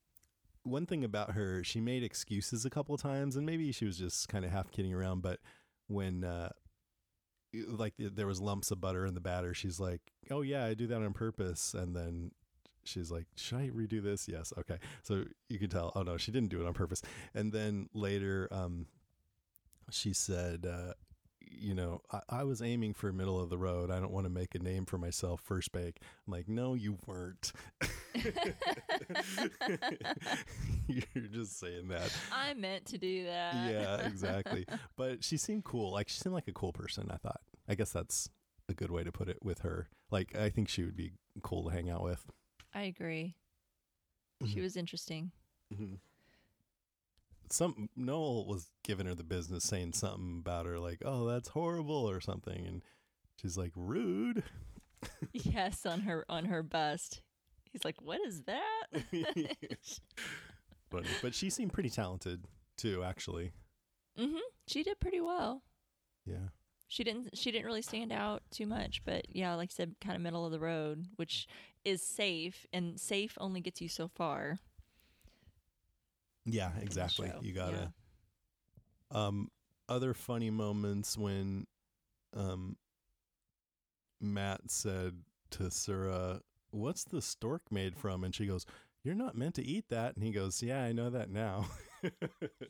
one thing about her, she made excuses a couple of times, and maybe she was just kind of half kidding around. But when uh, like there was lumps of butter in the batter, she's like, "Oh yeah, I do that on purpose," and then she's like, "Should I redo this?" Yes, okay. So you can tell. Oh no, she didn't do it on purpose. And then later, um, she said, uh, "You know, I, I was aiming for middle of the road. I don't want to make a name for myself first bake." I'm like, "No, you weren't. You're just saying that." I meant to do that. yeah, exactly. But she seemed cool. Like she seemed like a cool person. I thought. I guess that's a good way to put it with her. Like I think she would be cool to hang out with. I agree. She Mhm. was interesting. Mm-hmm. Some Noel was giving her the business, saying something about her, like, "Oh, that's horrible" or something, and she's like, "Rude." yes, on her on her bust. He's like, "What is that?" Funny. But she seemed pretty talented too, actually. Mm-hmm. She did pretty well. Yeah. She didn't she didn't really stand out too much, but yeah, like I said, kind of middle of the road, which is safe and safe only gets you so far. Yeah, exactly. You gotta. Um, other funny moments when, um, Matt said to Sarah, "What's the stork made from?" And she goes, "You're not meant to eat that." And he goes, "Yeah, I know that now."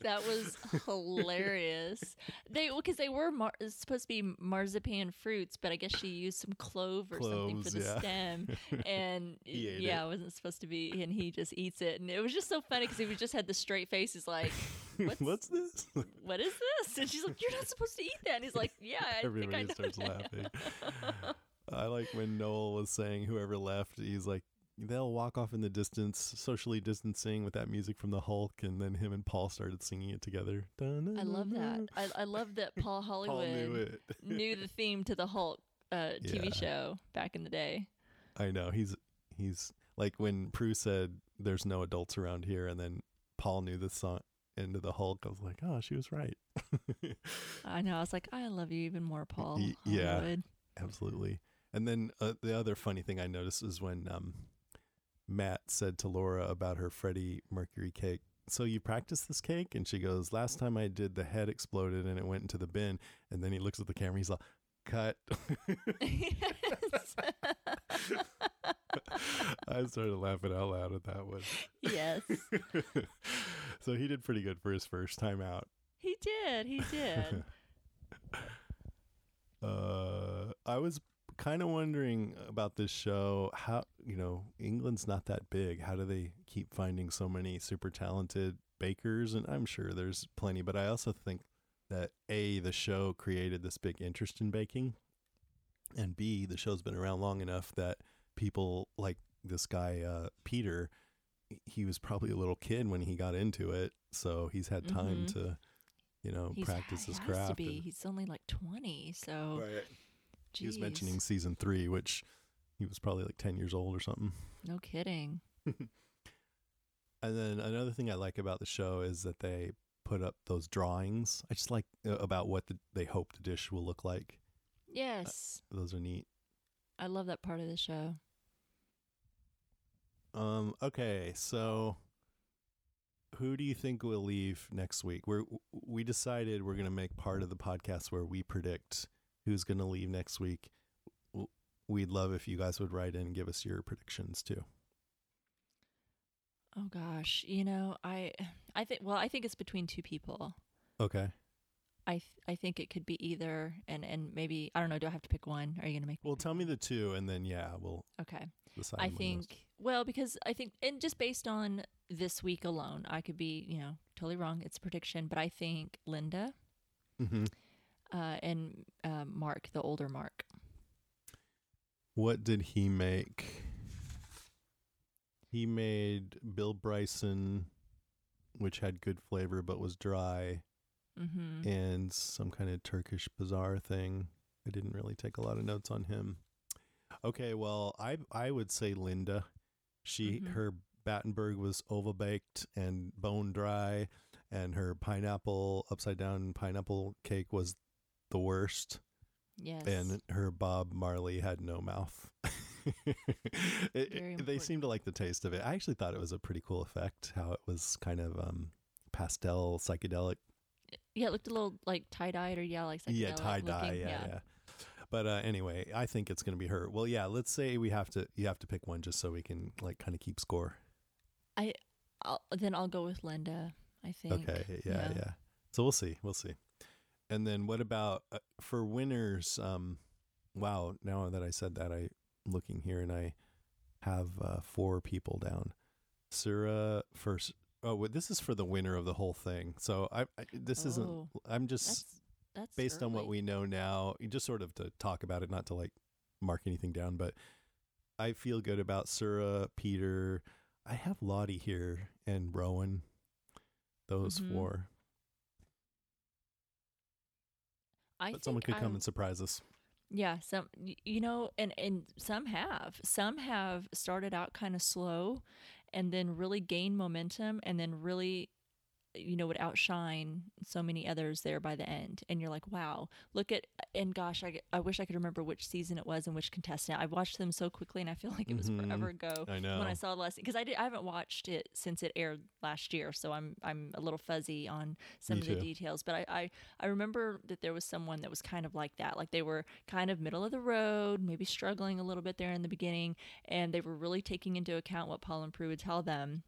That was hilarious. They because they were mar- supposed to be marzipan fruits, but I guess she used some clove or something for the yeah. stem, and yeah, it. it wasn't supposed to be, and he just eats it, and it was just so funny because he just had the straight face. He's like, What's- What's this? "What is this?" And she's like, "You're not supposed to eat that," and he's like, "Yeah, I Everybody think I know starts that." laughing. I like when Noel was saying whoever left, he's like, they'll walk off in the distance, socially distancing with that music from the Hulk, and then him and Paul started singing it together. I love that. I, I love that Paul Paul Hollywood knew it. knew the theme to the Hulk uh, TV Yeah. show back in the day. I know he's he's like when Prue said, "There's no adults around here," and then Paul knew the song into the Hulk. I was like, "Oh, she was right." I know. I was like, I love you even more, Paul. Yeah. Absolutely. And then uh, the other funny thing I noticed is when um, Matt said to Laura about her Freddie Mercury cake. So you practiced this cake? And she goes, Last time I did, the head exploded and it went into the bin. And then he looks at the camera. He's like, Cut. I started laughing out loud at that one. yes, so he did pretty good for his first time out. he did. He did. uh, I was kind of wondering about this show. How you know England's not that big. How do they keep finding so many super talented bakers? And I'm sure there's plenty, but I also think that a the show created this big interest in baking, and b the show's been around long enough that people like this guy uh, Peter. He was probably a little kid when he got into it, so he's had time Mhm. to, you know, He's, practice he his has craft. to be. and- He's only like twenty, so Right. He was mentioning season three, which he was probably like 10 years old or something. No kidding. And then another thing I like about the show is that they put up those drawings. I just like uh, about what the, they hope the dish will look like. Yes, Those are neat. I love that part of the show. Um. Okay. So, who do you think will leave next week? We're we decided we're gonna make part of the podcast where we predict who's gonna leave next week. We'd love if you guys would write in and give us your predictions too. Oh gosh, you know, I, I think. Well, I think it's between two people. Okay. I, th- I think it could be either, and and maybe I don't know. Do I have to pick one? Are you gonna make? Well, tell me the two, and then yeah, we'll Okay. decide. I think well because I think and just based on this week alone, I could be you know totally wrong. It's a prediction, but I think Linda Mhm. Uh, and uh, Mark, the older Mark. What did he make? He made Bill Bryson, which had good flavor but was dry, Mm-hmm. and some kind of Turkish bazaar thing. I didn't really take a lot of notes on him. Okay, well, I I would say Linda. She Mhm. her Battenberg was oval baked and bone dry, and her pineapple upside down pineapple cake was the worst, Yes. and her Bob Marley had no mouth. It- they seemed to like the taste of it. I actually thought it was a pretty cool effect. How it was kind of um, pastel psychedelic yeah, it looked a little like tie dyed or yeah, like yeah tie dye looking, yeah, yeah but uh anyway i think it's gonna be her well yeah let's say we have to you have to pick one just so we can like kind of keep score I'll, then I'll go with Linda. I think. okay yeah, yeah so we'll see we'll see and then what about uh, for winners um wow now that i said that i looking here and i have uh four people down Sura first oh well, this is for the winner of the whole thing so i, I this isn't Oh, i'm just That's that's based on what we know now, just sort of to talk about it, not to like mark anything down, but I feel good about Sura, Peter. I have Lottie here and Rowan. Those Mhm. four. I But someone could come I- and surprise us. Yeah, some you know, and and some have. Some have started out kind of slow, and then really gained momentum, and then really, you know, would outshine so many others there by the end. And you're like, wow, look at and gosh, I I wish I could remember which season it was and which contestant. I watched them so quickly, and I feel like it was Mhm. forever ago I know. when I saw the last because I did I haven't watched it since it aired last year, so I'm I'm a little fuzzy on some Me of the details. But I, I I remember that there was someone that was kind of like that, like they were kind of middle of the road, maybe struggling a little bit there in the beginning, and they were really taking into account what Paul and Prue would tell them,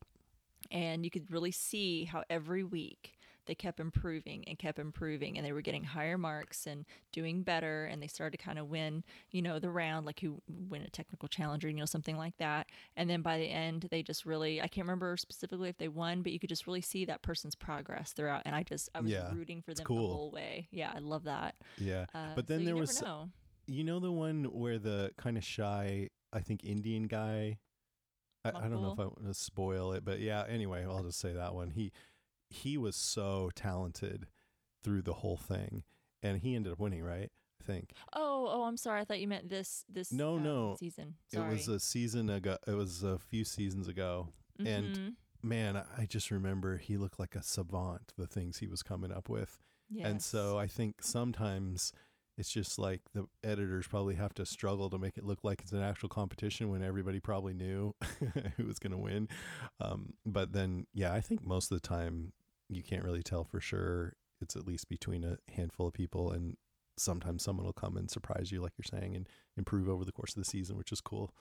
and you could really see how every week they kept improving and kept improving and they were getting higher marks and doing better and they started to kind of win you know the round like who win a technical challenger you know something like that and then by the end they just really i can't remember specifically if they won but you could just really see that person's progress throughout and i just i was Yeah, rooting for them cool. the whole way yeah i love that Yeah. uh, but then so you there was know. you know the one where the kind of shy, I think Indian guy. I, I don't know if I want to spoil it, but yeah. Anyway, I'll just say that one. He he was so talented through the whole thing, and he ended up winning, right? I think oh oh i'm sorry i thought you meant this this No, um, no. season it was a season ago. It was a few seasons ago. and Mhm. Man, I- I just remember he looked like a savant. The things he was coming up with, and so I think sometimes it's just like the editors probably have to struggle to make it look like it's an actual competition when everybody probably knew who was going to win. Um, but then, yeah, I think most of the time you can't really tell for sure. It's at least between a handful of people, and sometimes someone will come and surprise you, like you're saying, and improve over the course of the season, which is cool.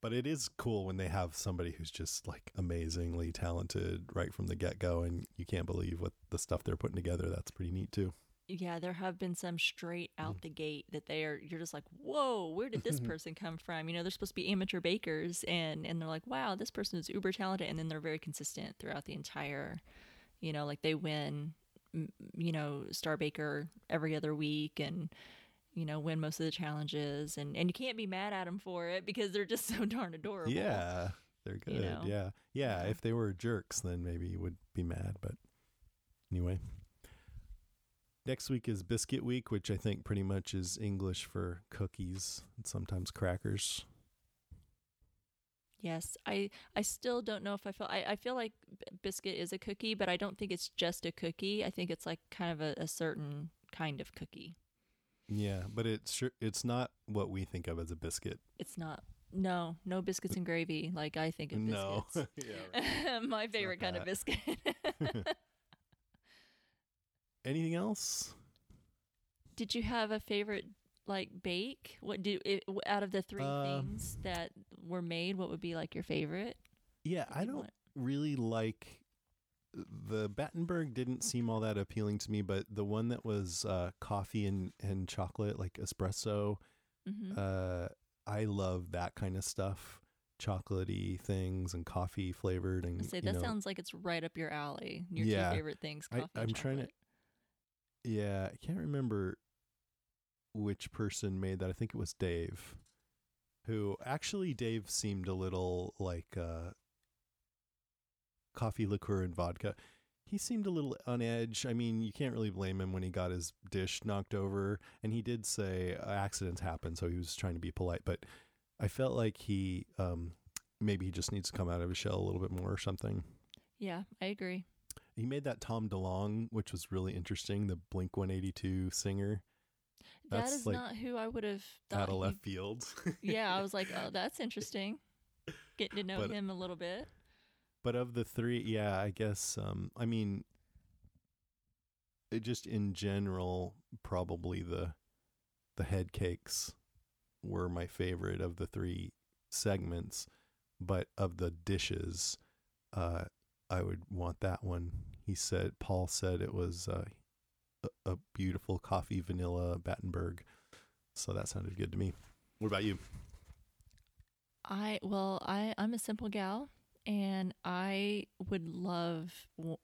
But it is cool when they have somebody who's just like amazingly talented right from the get go, and you can't believe what the stuff they're putting together. That's pretty neat too. Yeah there have been some straight Mm. out the gate that they are you're just like whoa where did this person come from you know they're supposed to be amateur bakers and and they're like wow this person is uber talented and then they're very consistent throughout the entire you know like they win you know star baker every other week and you know win most of the challenges and and you can't be mad at them for it because they're just so darn adorable Yeah, they're good. You know? Yeah. yeah, Yeah. If they were jerks, then maybe you would be mad. But anyway, next week is Biscuit Week, which I think pretty much is English for cookies and sometimes crackers. Yes, I I still don't know if I feel I, I feel like biscuit is a cookie, but I don't think it's just a cookie. I think it's like kind of a, a certain kind of cookie. Yeah, but it's sure it's not what we think of as a biscuit. It's not no no biscuits and gravy like I think of No. biscuits. yeah. right. My favorite kind of biscuit. Anything else? Did you have a favorite like bake? What do it, out of the three Uh, things that were made? What would be like your favorite? Yeah, I don't want? really like the Battenberg didn't seem all that appealing to me, but the one that was uh, coffee and, and chocolate, like espresso, hmm uh, I love that kind of stuff. Chocolatey things and coffee flavored and say you that know, sounds like it's right up your alley. Your Yeah. two favorite things. I- Coffee and I'm trying to-. Yeah, I can't remember which person made that. I think it was Dave. Who actually Dave seemed a little like uh coffee liqueur and vodka. He seemed a little on edge. I mean, you can't really blame him when he got his dish knocked over and he did say uh, accidents happen, so he was trying to be polite, but I felt like he um maybe he just needs to come out of his shell a little bit more or something. Yeah, I agree. He made that Tom DeLonge, which was really interesting, the Blink 182 singer. That That's like not who I would have thought. out of left field. yeah, I was like, oh, that's interesting. Getting to know But- him a little bit. But of the three, yeah, I guess. Um, I mean, it just in general, probably the the head cakes were my favorite of the three segments. But of the dishes, uh, I would want that one. He said, Paul said it was uh, a, a beautiful coffee vanilla Battenberg. So that sounded good to me. What about you? I well, I I'm a simple gal, and I would love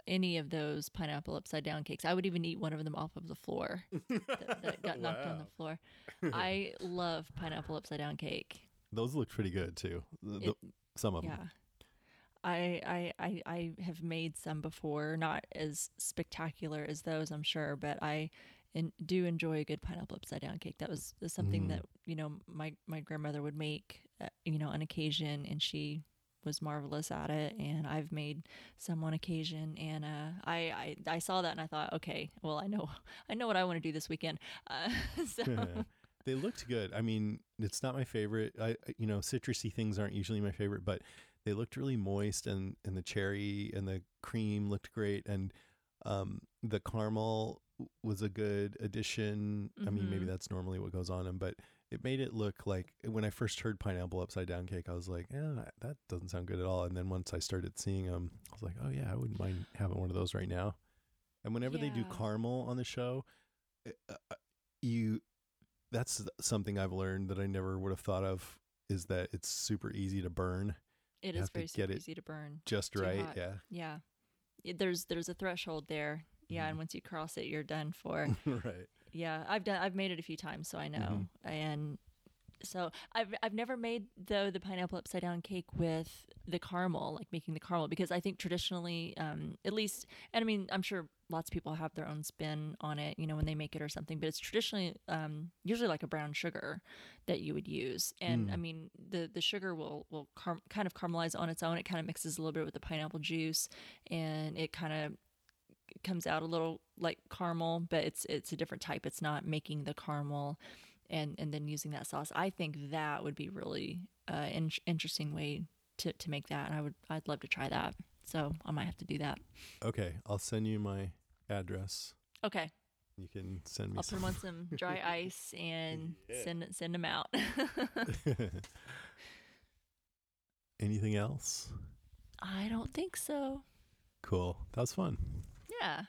any of those pineapple upside down cakes. I would even eat one of them off of the floor that, that got knocked on the floor. I love pineapple upside down cake. Those look pretty good too. The- It- some of them. I, I I I have made some before, not as spectacular as those, I'm sure, but I and do enjoy a good pineapple upside down cake. That was something Mm. that you know my my grandmother would make, uh, you know, on occasion, and she was marvelous at it. And I've made some on occasion, and uh, I, I I saw that and I thought, okay, well, I know I know what I want to do this weekend. Uh, so they looked good. I mean, it's not my favorite. I- you know, citrusy things aren't usually my favorite, but they looked really moist and and the cherry and the cream looked great and um the caramel was a good addition. I mean, maybe Mhm. that's normally what goes on them, but it made it look like when I first heard pineapple upside down cake, I was like, yeah, that doesn't sound good at all. And then once I started seeing them, I was like, oh yeah, I wouldn't mind having one of those right now. And whenever they do caramel on the show, uh, uh, you that's something I've learned that I never would have thought of is that it's super easy to burn it You is very super easy to burn. just Too right. hot. Yeah. Yeah. There's there's a threshold there. Yeah, Mhm. and once you cross it, you're done for. right. yeah, I've done I've made it a few times, so I know. Mhm. And so I've I've never made though the pineapple upside down cake with the caramel, like making the caramel, because I think traditionally, um, at least, and I mean, I'm sure lots of people have their own spin on it, you know, when they make it or something, but it's traditionally um, usually like a brown sugar that you would use, and Mm. I mean, the the sugar will will car- kind of caramelize on its own. It kind of mixes a little bit with the pineapple juice, and it kind of comes out a little like caramel, but it's it's a different type. It's not making the caramel and and then using that sauce. I think that would be really uh in- interesting way to to make that. And I would I'd love to try that. So I might have to do that. Okay. I'll send you my address. Okay, You can send me I'll put them on some dry ice and Yeah. send send them out. Anything else? I don't think so. Cool. That was fun. Yeah.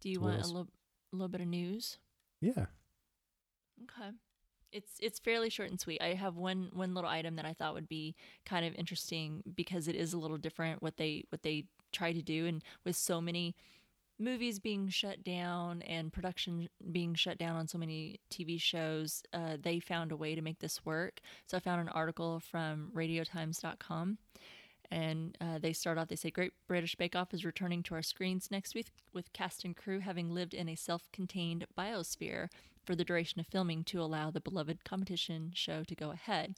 Do you What want a little a little bit of news? Yeah. Okay. It's it's fairly short and sweet. I have one one little item that I thought would be kind of interesting because it is a little different what they what they try to do and with so many movies being shut down and production being shut down on so many TV shows, uh, they found a way to make this work. So I found an article from radiotimes.com and uh, they start off, they say, Great British Bake Off is returning to our screens next week with cast and crew having lived in a self contained biosphere for the duration of filming to allow the beloved competition show to go ahead.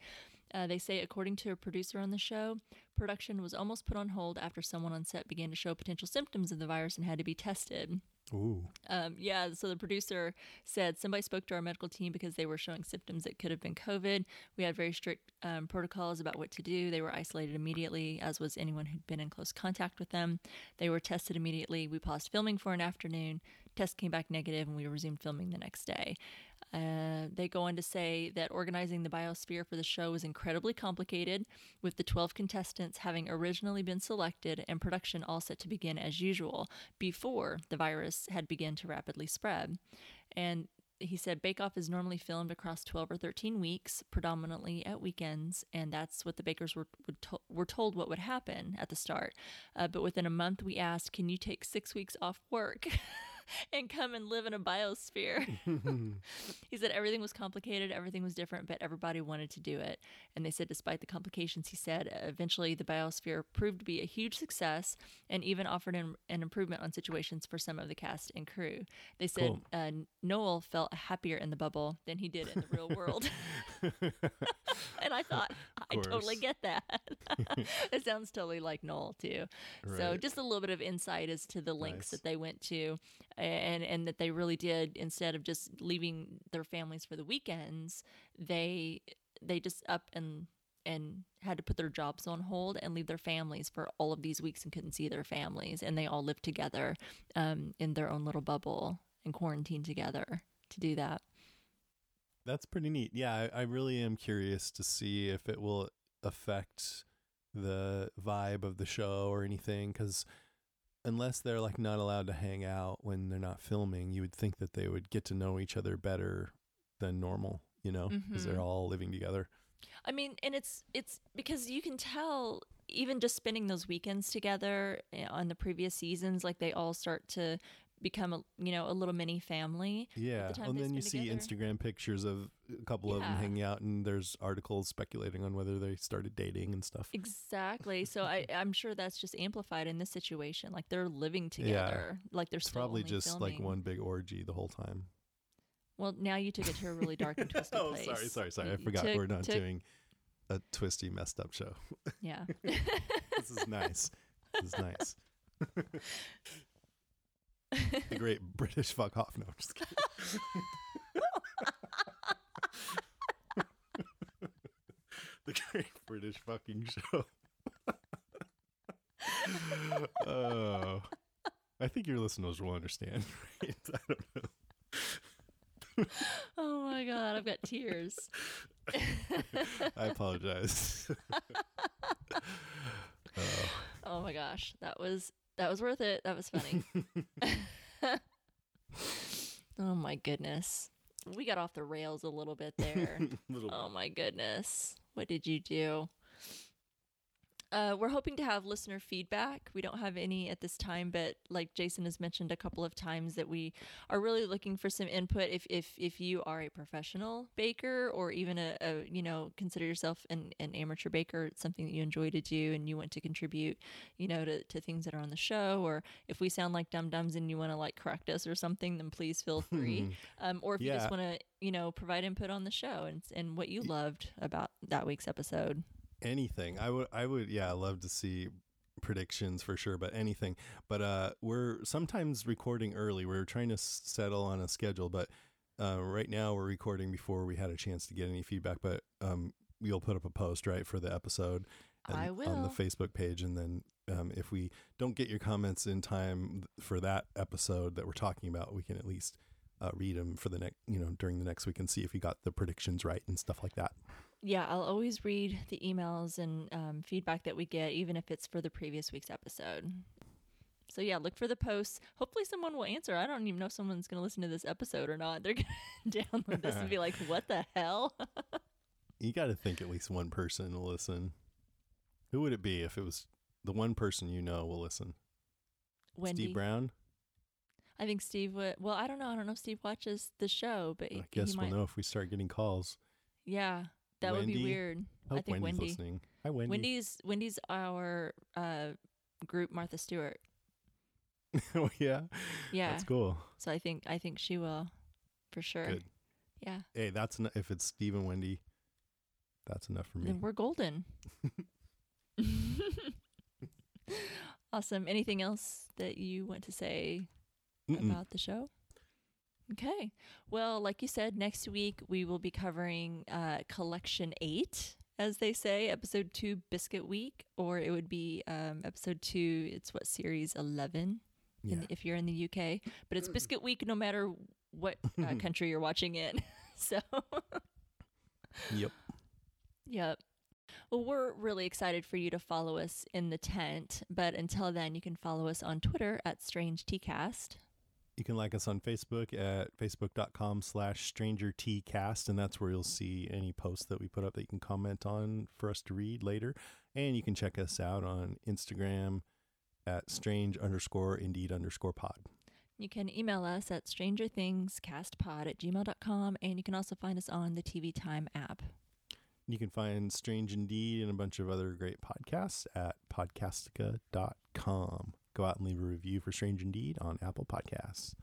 Uh, they say, according to a producer on the show, production was almost put on hold after someone on set began to show potential symptoms of the virus and had to be tested. Ooh. Um, yeah, so the producer said somebody spoke to our medical team because they were showing symptoms that could have been COVID. We had very strict um, protocols about what to do. They were isolated immediately, as was anyone who'd been in close contact with them. They were tested immediately. We paused filming for an afternoon. Test came back negative, and we resumed filming the next day. Uh, they go on to say that organizing the biosphere for the show was incredibly complicated, with the 12 contestants having originally been selected and production all set to begin as usual before the virus had begun to rapidly spread. And he said Bake Off is normally filmed across 12 or 13 weeks, predominantly at weekends, and that's what the bakers were to- were told what would happen at the start. Uh, but within a month, we asked, "Can you take six weeks off work?" and come and live in a biosphere. he said everything was complicated, everything was different, but everybody wanted to do it. And they said, despite the complications, he said, eventually the biosphere proved to be a huge success and even offered an, an improvement on situations for some of the cast and crew. They said Cool. uh, Noel felt happier in the bubble than he did in the real world. and I thought, I totally get that. it sounds totally like Noel, too. So just a little bit of insight as to the links Nice. that they went to and and that they really did instead of just leaving their families for the weekends they they just up and and had to put their jobs on hold and leave their families for all of these weeks and couldn't see their families and they all lived together um, in their own little bubble and quarantined together to do that That's pretty neat. Yeah, I, I really am curious to see if it will affect the vibe of the show or anything. Because unless they're like not allowed to hang out when they're not filming, you would think that they would get to know each other better than normal. You know, because Mhm. they're all living together. I mean, and it's it's because you can tell even just spending those weekends together eh, on the previous seasons, like they all start to become a you know a little mini family. Yeah, time and then you see together. Instagram pictures of a couple of them hanging out, and there's articles speculating on whether they started dating and stuff. Exactly. So I I'm sure that's just amplified in this situation. Like they're living together. Yeah. Like they're probably just like one big orgy the whole time. Well, now you took it to a really dark and twisted oh, place. sorry, sorry, sorry. I You forgot took- we're not took- doing a twisty, messed up show. Yeah. this is nice. This is nice. The great British fuck off. No, I'm just kidding. the great British fucking show. oh, I think your listeners will understand. Right? I don't know. oh my god, I've got tears. I apologize. oh. Oh my gosh, that was that was worth it. That was funny. oh my goodness. We got off the rails a little bit there. Little oh my goodness. What did you do? Uh, we're hoping to have listener feedback. We don't have any at this time, but like Jason has mentioned a couple of times, that we are really looking for some input. If if if you are a professional baker or even a, a you know consider yourself an, an amateur baker, it's something that you enjoy to do and you want to contribute, you know, to, to things that are on the show, or if we sound like dum dums and you want to like correct us or something, then please feel free. um, or if you just want to you know provide input on the show and and what you loved about that week's episode. Anything. I would i would yeah I love to see predictions for sure but anything. But uh we're sometimes recording early. We're trying to settle on a schedule but uh right now we're recording before we had a chance to get any feedback but um we'll put up a post right for the episode and- I on the facebook page and then um, if we don't get your comments in time for that episode that we're talking about we can at least uh, read them for the next you know during the next week and see if you got the predictions right and stuff like that Yeah, I'll always read the emails and um, feedback that we get, even if it's for the previous week's episode. So yeah, look for the posts. Hopefully, someone will answer. I don't even know if someone's going to listen to this episode or not. They're going to download this and be like, "What the hell?" You got to think at least one person will listen. Who would it be if it was the one person you know will listen? Wendy. Steve Brown? I think Steve would. Well, I don't know. I don't know if Steve watches the show, but I guess we'll might. know if we start getting calls. Yeah, that would be weird. I I think Wendy's Wendy. listening. Hi, Wendy. Wendy's Wendy's our uh, group Martha Stewart. oh, yeah? Yeah. That's cool. So I think I think she will, for sure. Good. Yeah. Hey, that's en- if it's Steve and Wendy, that's enough for me. Then we're golden. awesome. Anything else that you want to say Mm-mm. about the show? Okay. Well, like you said, next week we will be covering uh, Collection 8, as they say, Episode 2, Biscuit Week, or it would be um, Episode 2, it's what, Series 11 yeah. in, if you're in the UK. But it's Biscuit Week no matter what uh, country you're watching it. so. Yep. Yep. Well, we're really excited for you to follow us in the tent, but until then, you can follow us on Twitter at Strange TCast. You can like us on Facebook at facebook.com slash stranger cast, and that's where you'll see any posts that we put up that you can comment on for us to read later. And you can check us out on Instagram at strange underscore indeed underscore pod. You can email us at strangerthingscastpod at gmail.com, and you can also find us on the TV Time app. You can find Strange Indeed and a bunch of other great podcasts at podcastica.com. Go out and leave a review for Strange Indeed on Apple Podcasts.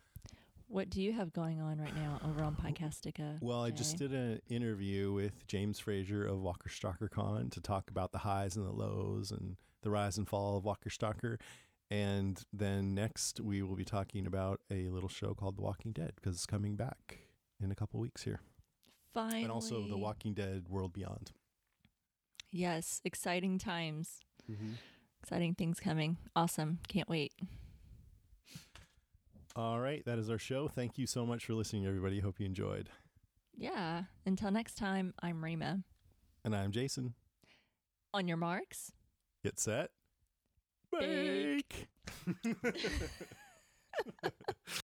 What do you have going on right now over on Podcastica? Well, I just did an interview with James Frazier of Walker Stalker Con to talk about the highs and the lows and the rise and fall of Walker Stalker. And then next, we will be talking about a little show called The Walking Dead because it's coming back in a couple weeks here. Finally. And also The Walking Dead World Beyond. Yes, exciting times. Mm-hmm. Exciting things coming. Awesome. Can't wait. All right, that is our show. Thank you so much for listening, everybody. Hope you enjoyed. Yeah. Until next time, I'm Rima. And I'm Jason. On your marks. Get set. Bake. Bake.